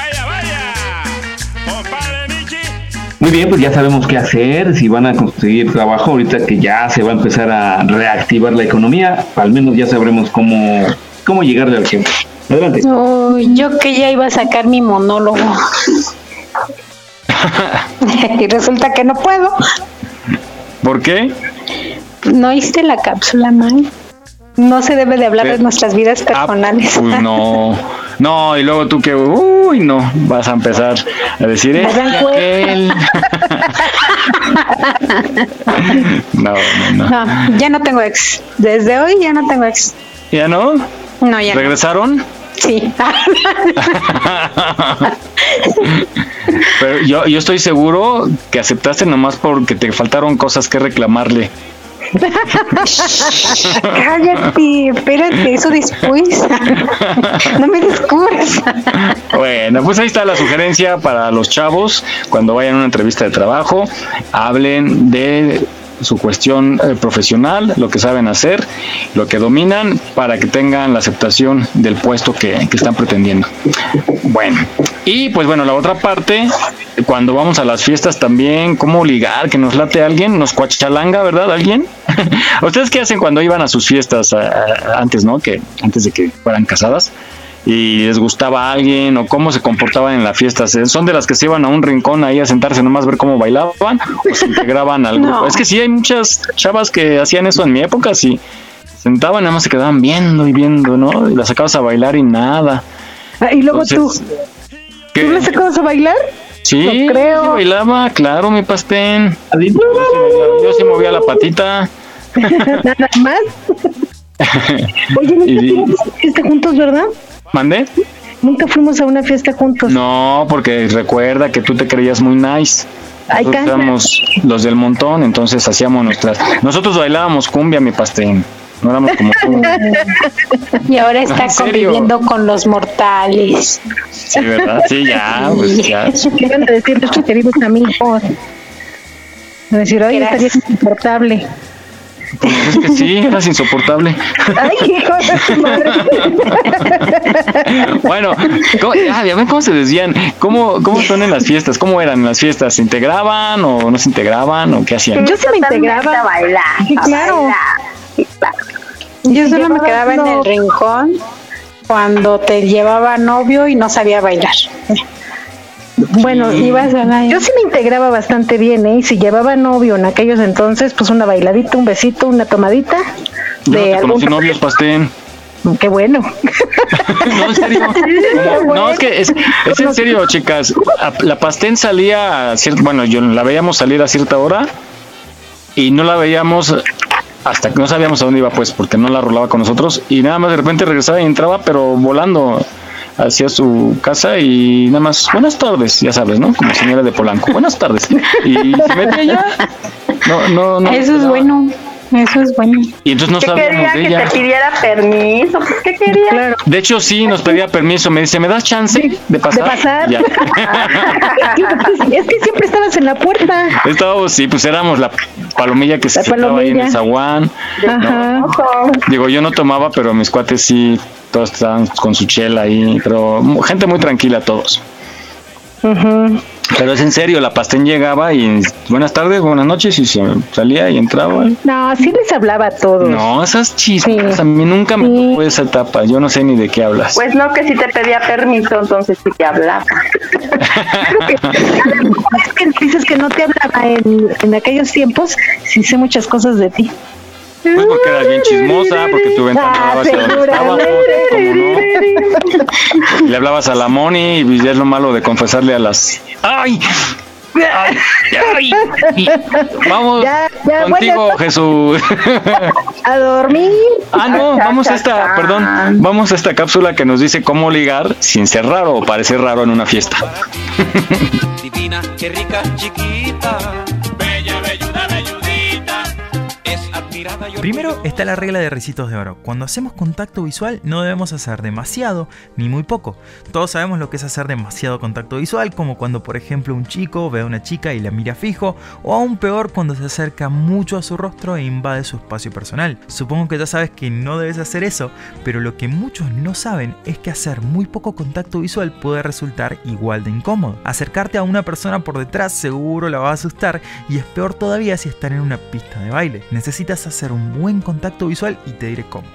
Muy bien, pues ya sabemos qué hacer, si van a conseguir trabajo ahorita que ya se va a empezar a reactivar la economía, al menos ya sabremos cómo, cómo llegarle al tiempo. Adelante.
Uy, yo que ya iba a sacar mi monólogo. y resulta que no puedo.
¿Por qué?
¿No oíste la cápsula, man? No se debe de hablar de nuestras vidas personales.
Uy, no. No, y luego tú que, uy, no, vas a empezar a decir, "Eh,
dan
aquel". No, no, no.
No, ya no tengo ex. Desde hoy ya no tengo ex.
¿Ya no?
No, ya no.
¿Regresaron?
Sí.
Pero yo, yo estoy seguro que aceptaste nomás porque te faltaron cosas que reclamarle.
Cállate, espérate, eso después. no me descubras.
Bueno, pues ahí está la sugerencia para los chavos cuando vayan a una entrevista de trabajo, hablen de su cuestión eh, profesional, lo que saben hacer, lo que dominan, para que tengan la aceptación del puesto que, que están pretendiendo. Bueno, y pues bueno, la otra parte, cuando vamos a las fiestas también, cómo ligar, que nos late alguien, nos cuachalanga, ¿verdad? ¿Alguien? ¿Ustedes qué hacen cuando iban a sus fiestas antes, no? Que antes de que fueran casadas y les gustaba a alguien o cómo se comportaban en la fiesta. ¿Se- ¿Son de las que se iban a un rincón ahí a sentarse nomás a ver cómo bailaban o se integraban al grupo?
No.
Es que sí hay muchas chavas que hacían eso en mi época, sí. Sentaban, nada más se quedaban viendo y viendo, ¿no? Y las sacabas a bailar y nada.
Ah, y luego
Entonces,
tú,
¿qué?
¿tú le sacabas a bailar?
Sí,
No creo.
sí bailaba, claro, mi pastén. Yo sí, yo sí movía la patita.
Nada más. Oye, nunca
Y-
juntos, ¿verdad?
¿Mandé?
Nunca fuimos a una fiesta juntos.
No, porque recuerda que tú te creías muy nice. Nosotros éramos los del montón, entonces hacíamos nuestras. Nosotros bailábamos cumbia, mi pastel. No éramos como tú.
Y ahora está conviviendo con los mortales.
Sí, ¿verdad? Sí, ya, pues ya.
Querían decir nuestros queridos amigos. A decir, oye, estaría insoportable.
Pues es que sí, eras insoportable.
Ay, hijo de madre.
Bueno, ¿cómo, ah, ya ven cómo se decían. ¿Cómo, ¿Cómo son en las fiestas? ¿Cómo eran en las fiestas? ¿Se integraban o no se integraban o qué hacían?
Yo sí me integraba.
A bailar.
Sí,
a
claro.
bailar.
Yo solo me quedaba en el rincón cuando te llevaba novio y no sabía bailar.
Bueno,
Ibas a la-
yo sí me integraba bastante bien, ¿eh? Y si llevaba novio en aquellos entonces, pues una bailadita, un besito, una tomadita.
Yo no
de
te
algún
conocí novios, pastel.
Qué bueno.
no, en serio. No, es que es, es en serio, chicas. La Pastén salía a cierta, bueno, yo la veíamos salir a cierta hora y no la veíamos hasta que no sabíamos a dónde iba, pues, porque no la rolaba con nosotros y nada más de repente regresaba y entraba, pero volando hacia su casa y nada más, buenas tardes, ya sabes, ¿no? Como señora de Polanco, buenas tardes. Y se metía ya. No, no, no.
Eso es bueno. Eso es bueno.
Y entonces no
¿Qué
sabíamos
quería
de
que
ella.
te pidiera permiso? Pues, ¿Qué quería?
De hecho, sí, nos pedía permiso. Me dice, ¿me das chance de pasar?
¿De pasar?
Ya.
es que siempre estabas en la puerta.
Estábamos, sí, pues éramos la palomilla que se
La
sentaba ahí en el
palomilla.
zaguán.
Ajá.
Digo, yo no tomaba, pero mis cuates sí, todos estaban con su chela ahí. Pero mu- gente muy tranquila todos. Pero es en serio, la pastén llegaba y buenas tardes, buenas noches y se salía y entraba.
No, sí les hablaba a todos.
No, esas chispas, a mí nunca me tocó esa etapa. Yo no sé ni de qué hablas.
Pues no, que si te pedía permiso, entonces sí te hablaba.
Es que dices que no te hablaba en, en aquellos tiempos, sí sé muchas cosas de ti.
Pues porque eras bien chismosa, porque tu ventana
Ah,
daba hacia donde estábamos, ¿cómo no? Le hablabas a la Moni y ya es lo malo de confesarle a las... ¡Ay! ¡Ay! ay, y- Vamos
Ya, ya,
contigo,
bueno.
Jesús.
A dormir.
Ah, no, vamos a esta, perdón, vamos a esta cápsula que nos dice cómo ligar sin ser raro o parecer raro en una fiesta.
Divina, qué rica, chiquita.
Primero está la regla de recitos de oro. Cuando hacemos contacto visual no debemos hacer demasiado ni muy poco. Todos sabemos lo que es hacer demasiado contacto visual, como cuando por ejemplo un chico ve a una chica y la mira fijo, o aún peor cuando se acerca mucho a su rostro e invade su espacio personal. Supongo que ya sabes que no debes hacer eso, pero lo que muchos no saben es que hacer muy poco contacto visual puede resultar igual de incómodo. Acercarte a una persona por detrás seguro la va a asustar y es peor todavía si están en una pista de baile. Necesitas hacer un buen contacto visual y te diré cómo.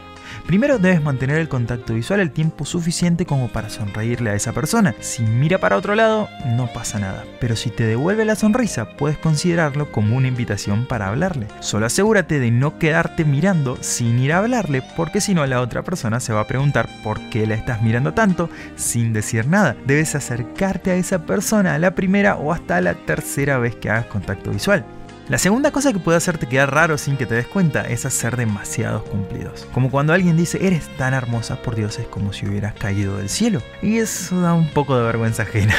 Primero debes mantener el contacto visual el tiempo suficiente como para sonreírle a esa persona. Si mira para otro lado, no pasa nada. Pero si te devuelve la sonrisa, puedes considerarlo como una invitación para hablarle. Solo asegúrate de no quedarte mirando sin ir a hablarle, porque si no la otra persona se va a preguntar por qué la estás mirando tanto sin decir nada. Debes acercarte a esa persona la primera o hasta la tercera vez que hagas contacto visual. La segunda cosa que puede hacerte quedar raro sin que te des cuenta es hacer demasiados cumplidos. Como cuando alguien dice, eres tan hermosa, por Dios, es como si hubieras caído del cielo. Y eso da un poco de vergüenza ajena.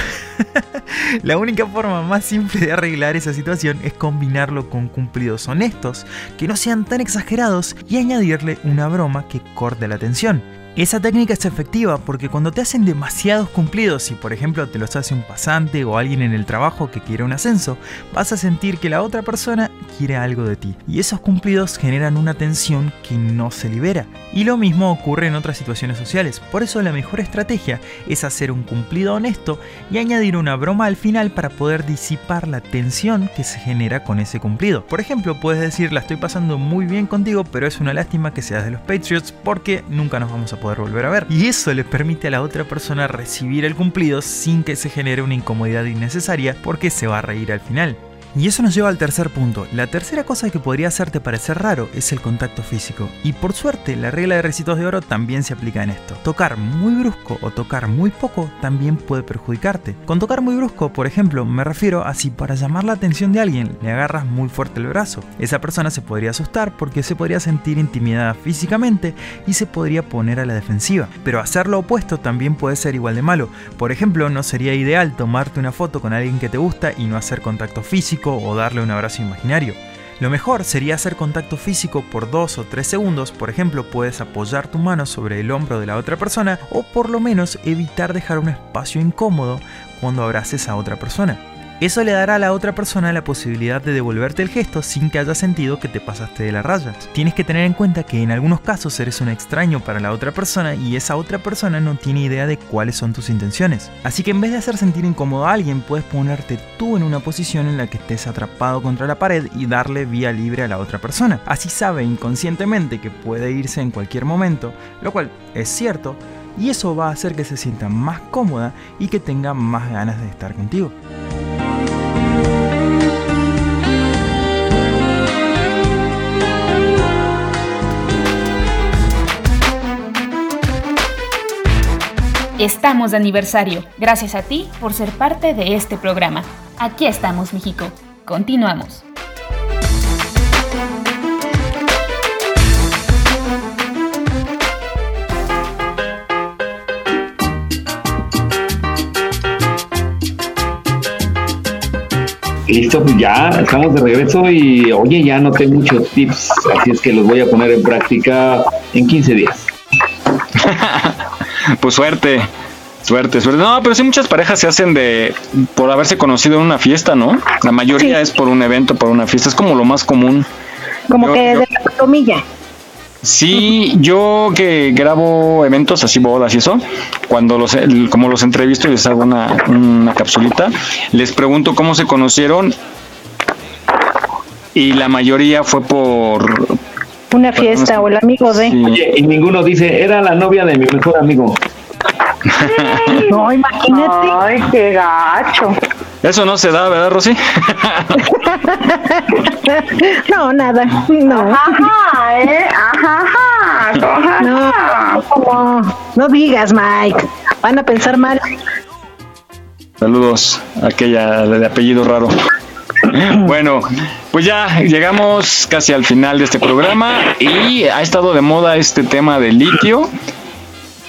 La única forma más simple de arreglar esa situación es combinarlo con cumplidos honestos, que no sean tan exagerados, y añadirle una broma que corte la tensión. Esa técnica es efectiva porque cuando te hacen demasiados cumplidos, si por ejemplo te los hace un pasante o alguien en el trabajo que quiere un ascenso, vas a sentir que la otra persona quiere algo de ti. Y esos cumplidos generan una tensión que no se libera. Y lo mismo ocurre en otras situaciones sociales. Por eso la mejor estrategia es hacer un cumplido honesto y añadir una broma al final para poder disipar la tensión que se genera con ese cumplido. Por ejemplo, puedes decir la estoy pasando muy bien contigo, pero es una lástima que seas de los Patriots porque nunca nos vamos a poder volver a ver. Y eso le permite a la otra persona recibir el cumplido sin que se genere una incomodidad innecesaria porque se va a reír al final. Y eso nos lleva al tercer punto. La tercera cosa que podría hacerte parecer raro es el contacto físico. Y por suerte, la regla de recitos de oro también se aplica en esto. Tocar muy brusco o tocar muy poco también puede perjudicarte. Con tocar muy brusco, por ejemplo, me refiero a si para llamar la atención de alguien le agarras muy fuerte el brazo. Esa persona se podría asustar porque se podría sentir intimidada físicamente y se podría poner a la defensiva. Pero hacer lo opuesto también puede ser igual de malo. Por ejemplo, no sería ideal tomarte una foto con alguien que te gusta y no hacer contacto físico o darle un abrazo imaginario. Lo mejor sería hacer contacto físico por 2 o 3 segundos, por ejemplo puedes apoyar tu mano sobre el hombro de la otra persona o por lo menos evitar dejar un espacio incómodo cuando abraces a otra persona. Eso le dará a la otra persona la posibilidad de devolverte el gesto sin que haya sentido que te pasaste de la raya. Tienes que tener en cuenta que en algunos casos eres un extraño para la otra persona y esa otra persona no tiene idea de cuáles son tus intenciones. Así que en vez de hacer sentir incómodo a alguien, puedes ponerte tú en una posición en la que estés atrapado contra la pared y darle vía libre a la otra persona. Así sabe inconscientemente que puede irse en cualquier momento, lo cual es cierto, y eso va a hacer que se sienta más cómoda y que tenga más ganas de estar contigo.
Estamos de aniversario. Gracias a ti por ser parte de este programa. Aquí estamos, México. Continuamos.
Listo, pues ya estamos de regreso y oye, ya noté muchos tips, así es que los voy a poner en práctica en 15 días.
pues suerte, suerte, suerte. No, pero sí muchas parejas se hacen de por haberse conocido en una fiesta, ¿no? La mayoría es por un evento, por una fiesta, es como lo más común.
Como
Yo-
que
yo-
de la comilla.
Sí, yo que grabo eventos así, bodas y eso, cuando los, como los entrevisto y les hago una, una capsulita, les pregunto cómo se conocieron y la mayoría fue por...
Una fiesta o el amigo de.
Oye, y ninguno dice, era la novia de mi mejor amigo.
No, imagínate.
Ay, qué gacho.
Eso no se da, ¿verdad, Rosy?
No, nada. No.
Ajá, ¿eh? Ajá, ajá.
No, como, no digas, Mike. Van a pensar mal.
Saludos, aquella de apellido raro. Bueno, pues ya llegamos casi al final de este programa y ha estado de moda este tema del litio.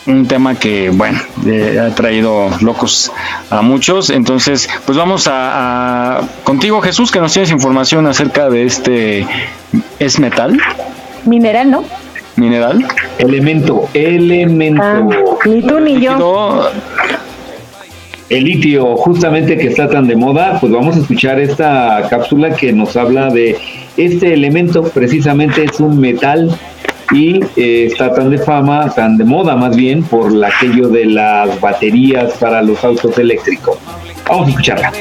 Un tema que, bueno, eh, ha traído locos a muchos. Entonces, pues vamos a, a- contigo, Jesús, que nos tienes información acerca de este. ¿Es metal?
Mineral, ¿no?
¿Mineral?
Elemento, elemento.
Ah, ni tú ni
yo.
El litio, justamente que está tan de moda, pues vamos a escuchar esta cápsula que nos habla de este elemento, precisamente es un metal y eh, está tan de fama, tan de moda más bien, por aquello de las baterías para los autos eléctricos. Vamos a escucharla.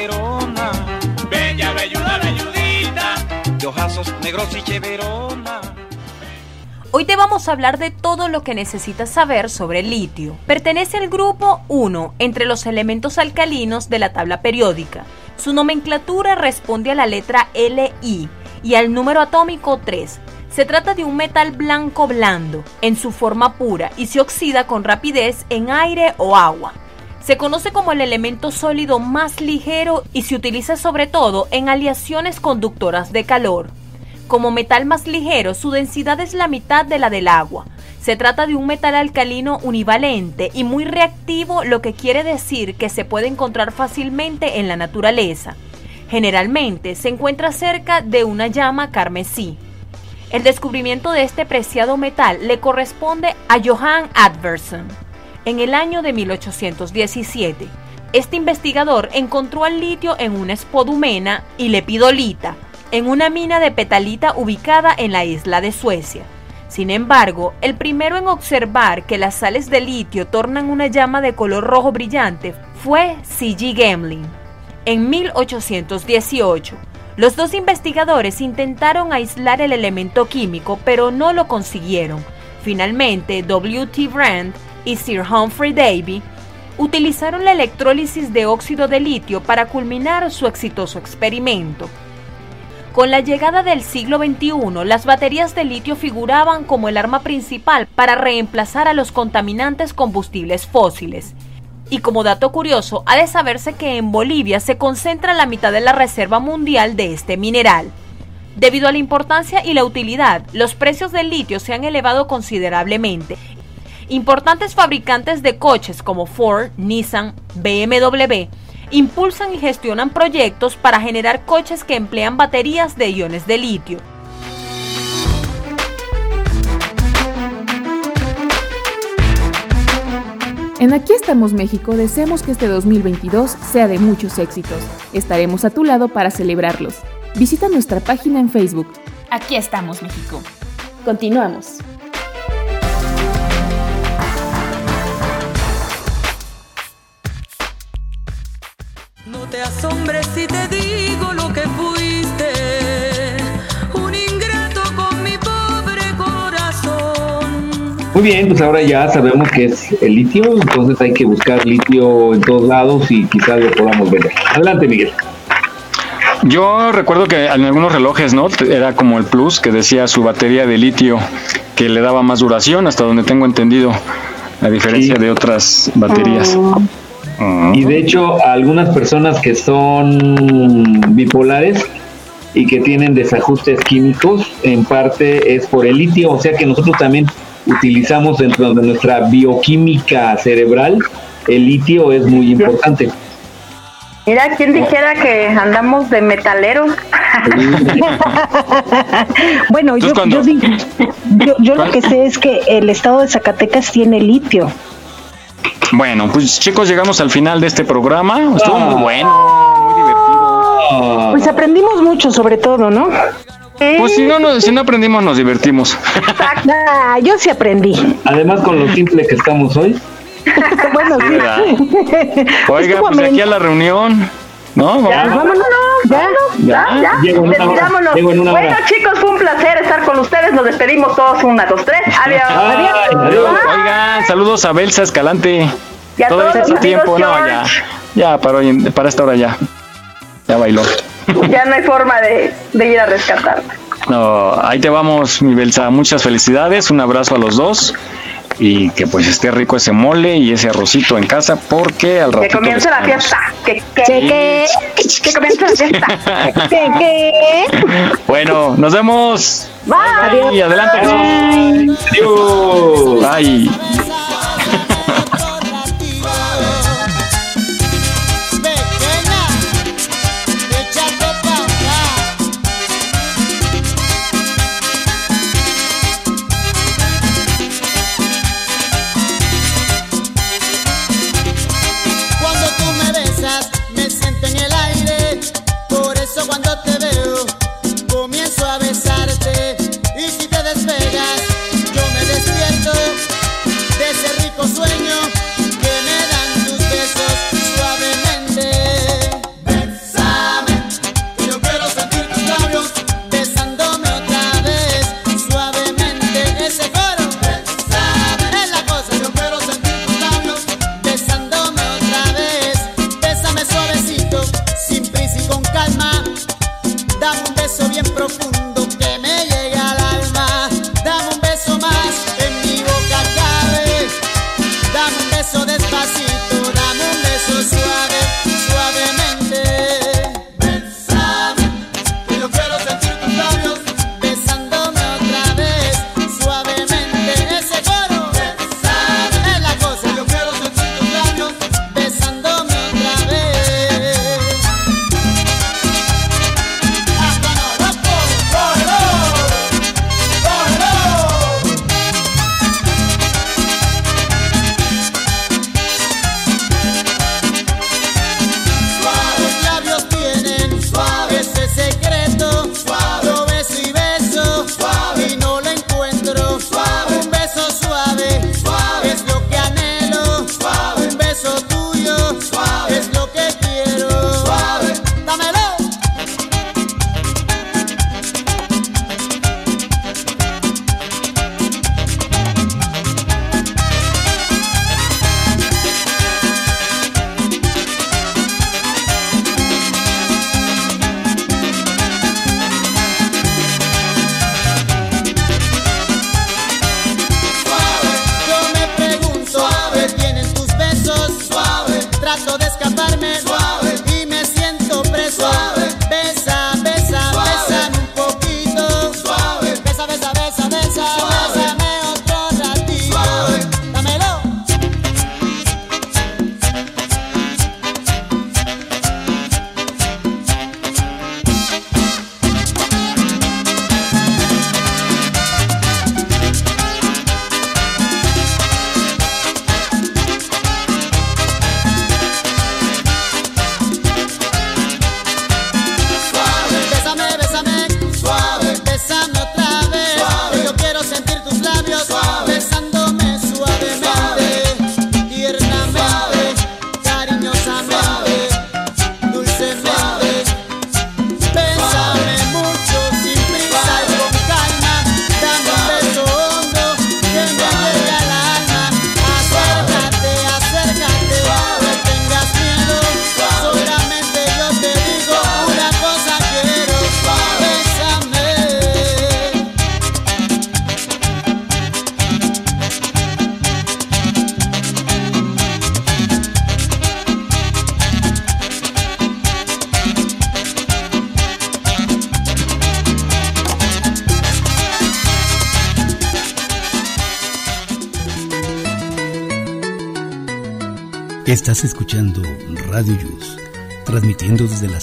Hoy te vamos a hablar de todo lo que necesitas saber sobre el litio. Pertenece al grupo 1 entre los elementos alcalinos de la tabla periódica. Su nomenclatura responde a la letra Li y al número atómico 3. Se trata de un metal blanco blando en su forma pura y se oxida con rapidez en aire o agua. Se conoce como el elemento sólido más ligero y se utiliza sobre todo en aleaciones conductoras de calor. Como metal más ligero, su densidad es la mitad de la del agua. Se trata de un metal alcalino univalente y muy reactivo, lo que quiere decir que se puede encontrar fácilmente en la naturaleza. Generalmente se encuentra cerca de una llama carmesí. El descubrimiento de este preciado metal le corresponde a Johann Adverson en el año de 1817. Este investigador encontró al litio en una espodumena y lepidolita, en una mina de petalita ubicada en la isla de Suecia. Sin embargo, el primero en observar que las sales de litio tornan una llama de color rojo brillante fue C.G. Gemling. En 1818, los dos investigadores intentaron aislar el elemento químico, pero no lo consiguieron. Finalmente, W.T. Brand y Sir Humphrey Davy utilizaron la electrólisis de óxido de litio para culminar su exitoso experimento. Con la llegada del siglo XXI, las baterías de litio figuraban como el arma principal para reemplazar a los contaminantes combustibles fósiles. Y como dato curioso, ha de saberse que en Bolivia se concentra la mitad de la reserva mundial de este mineral. Debido a la importancia y la utilidad, los precios del litio se han elevado considerablemente. Importantes fabricantes de coches como Ford, Nissan, BMW impulsan y gestionan proyectos para generar coches que emplean baterías de iones de litio.
En Aquí estamos México deseamos que este 2022 sea de muchos éxitos. Estaremos a tu lado para celebrarlos. Visita nuestra página en Facebook.
Aquí estamos, México.
Continuamos.
Te asombres si te digo lo que fuiste. Un ingrato con mi pobre corazón.
Muy bien, pues ahora ya sabemos que es el litio, entonces hay que buscar litio en todos lados y quizás lo podamos vender. Adelante, Miguel.
Yo recuerdo que en algunos relojes, ¿no? Era como el plus que decía su batería de litio que le daba más duración, hasta donde tengo entendido. a diferencia de otras baterías.
Y de hecho, algunas personas que son bipolares y que tienen desajustes químicos, en parte es por el litio, o sea que nosotros también utilizamos dentro de nuestra bioquímica cerebral, el litio es muy importante.
Mira, ¿quién dijera que andamos de metaleros?
bueno, yo, yo, yo, yo lo que sé es que el estado de Zacatecas tiene litio.
Bueno, pues chicos, llegamos al final de este programa. Estuvo muy bueno, muy divertido.
Pues aprendimos mucho sobre todo, ¿no?
Pues si no, no, si no aprendimos, nos divertimos.
Ah, yo sí aprendí.
Además, con lo simple que estamos hoy.
bueno,
Sí. Oiga,
Estuvo
pues de aquí a la reunión. ¿No?
Ya,
Vamos.
vámonos, ya, ya, ya.
Llego en una hora,
Despidámonos.
llego en una
Bueno,
hora.
chicos, fue un placer estar con ustedes. Nos despedimos todos. Una, dos, tres. Adiós.
Ay,
Adiós.
Oigan, saludos a Belsa Escalante.
Y a
Todavía
todos
está
los
tiempo,
amigos
no, ya.
George.
Ya, para, hoy, para esta hora ya. Ya bailó.
Ya no hay forma de, de ir a rescatar.
No, ahí te vamos, mi Belsa. Muchas felicidades, un abrazo a los dos. Y que pues esté rico ese mole y ese arrocito en casa, porque al
Que
ratito.
comience la fiesta. Que, que, que, comience la fiesta.
¿Qué, qué?
Bueno, nos vemos.
Bye.
Y adelante.
Adiós.
Bye.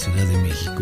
Ciudad de México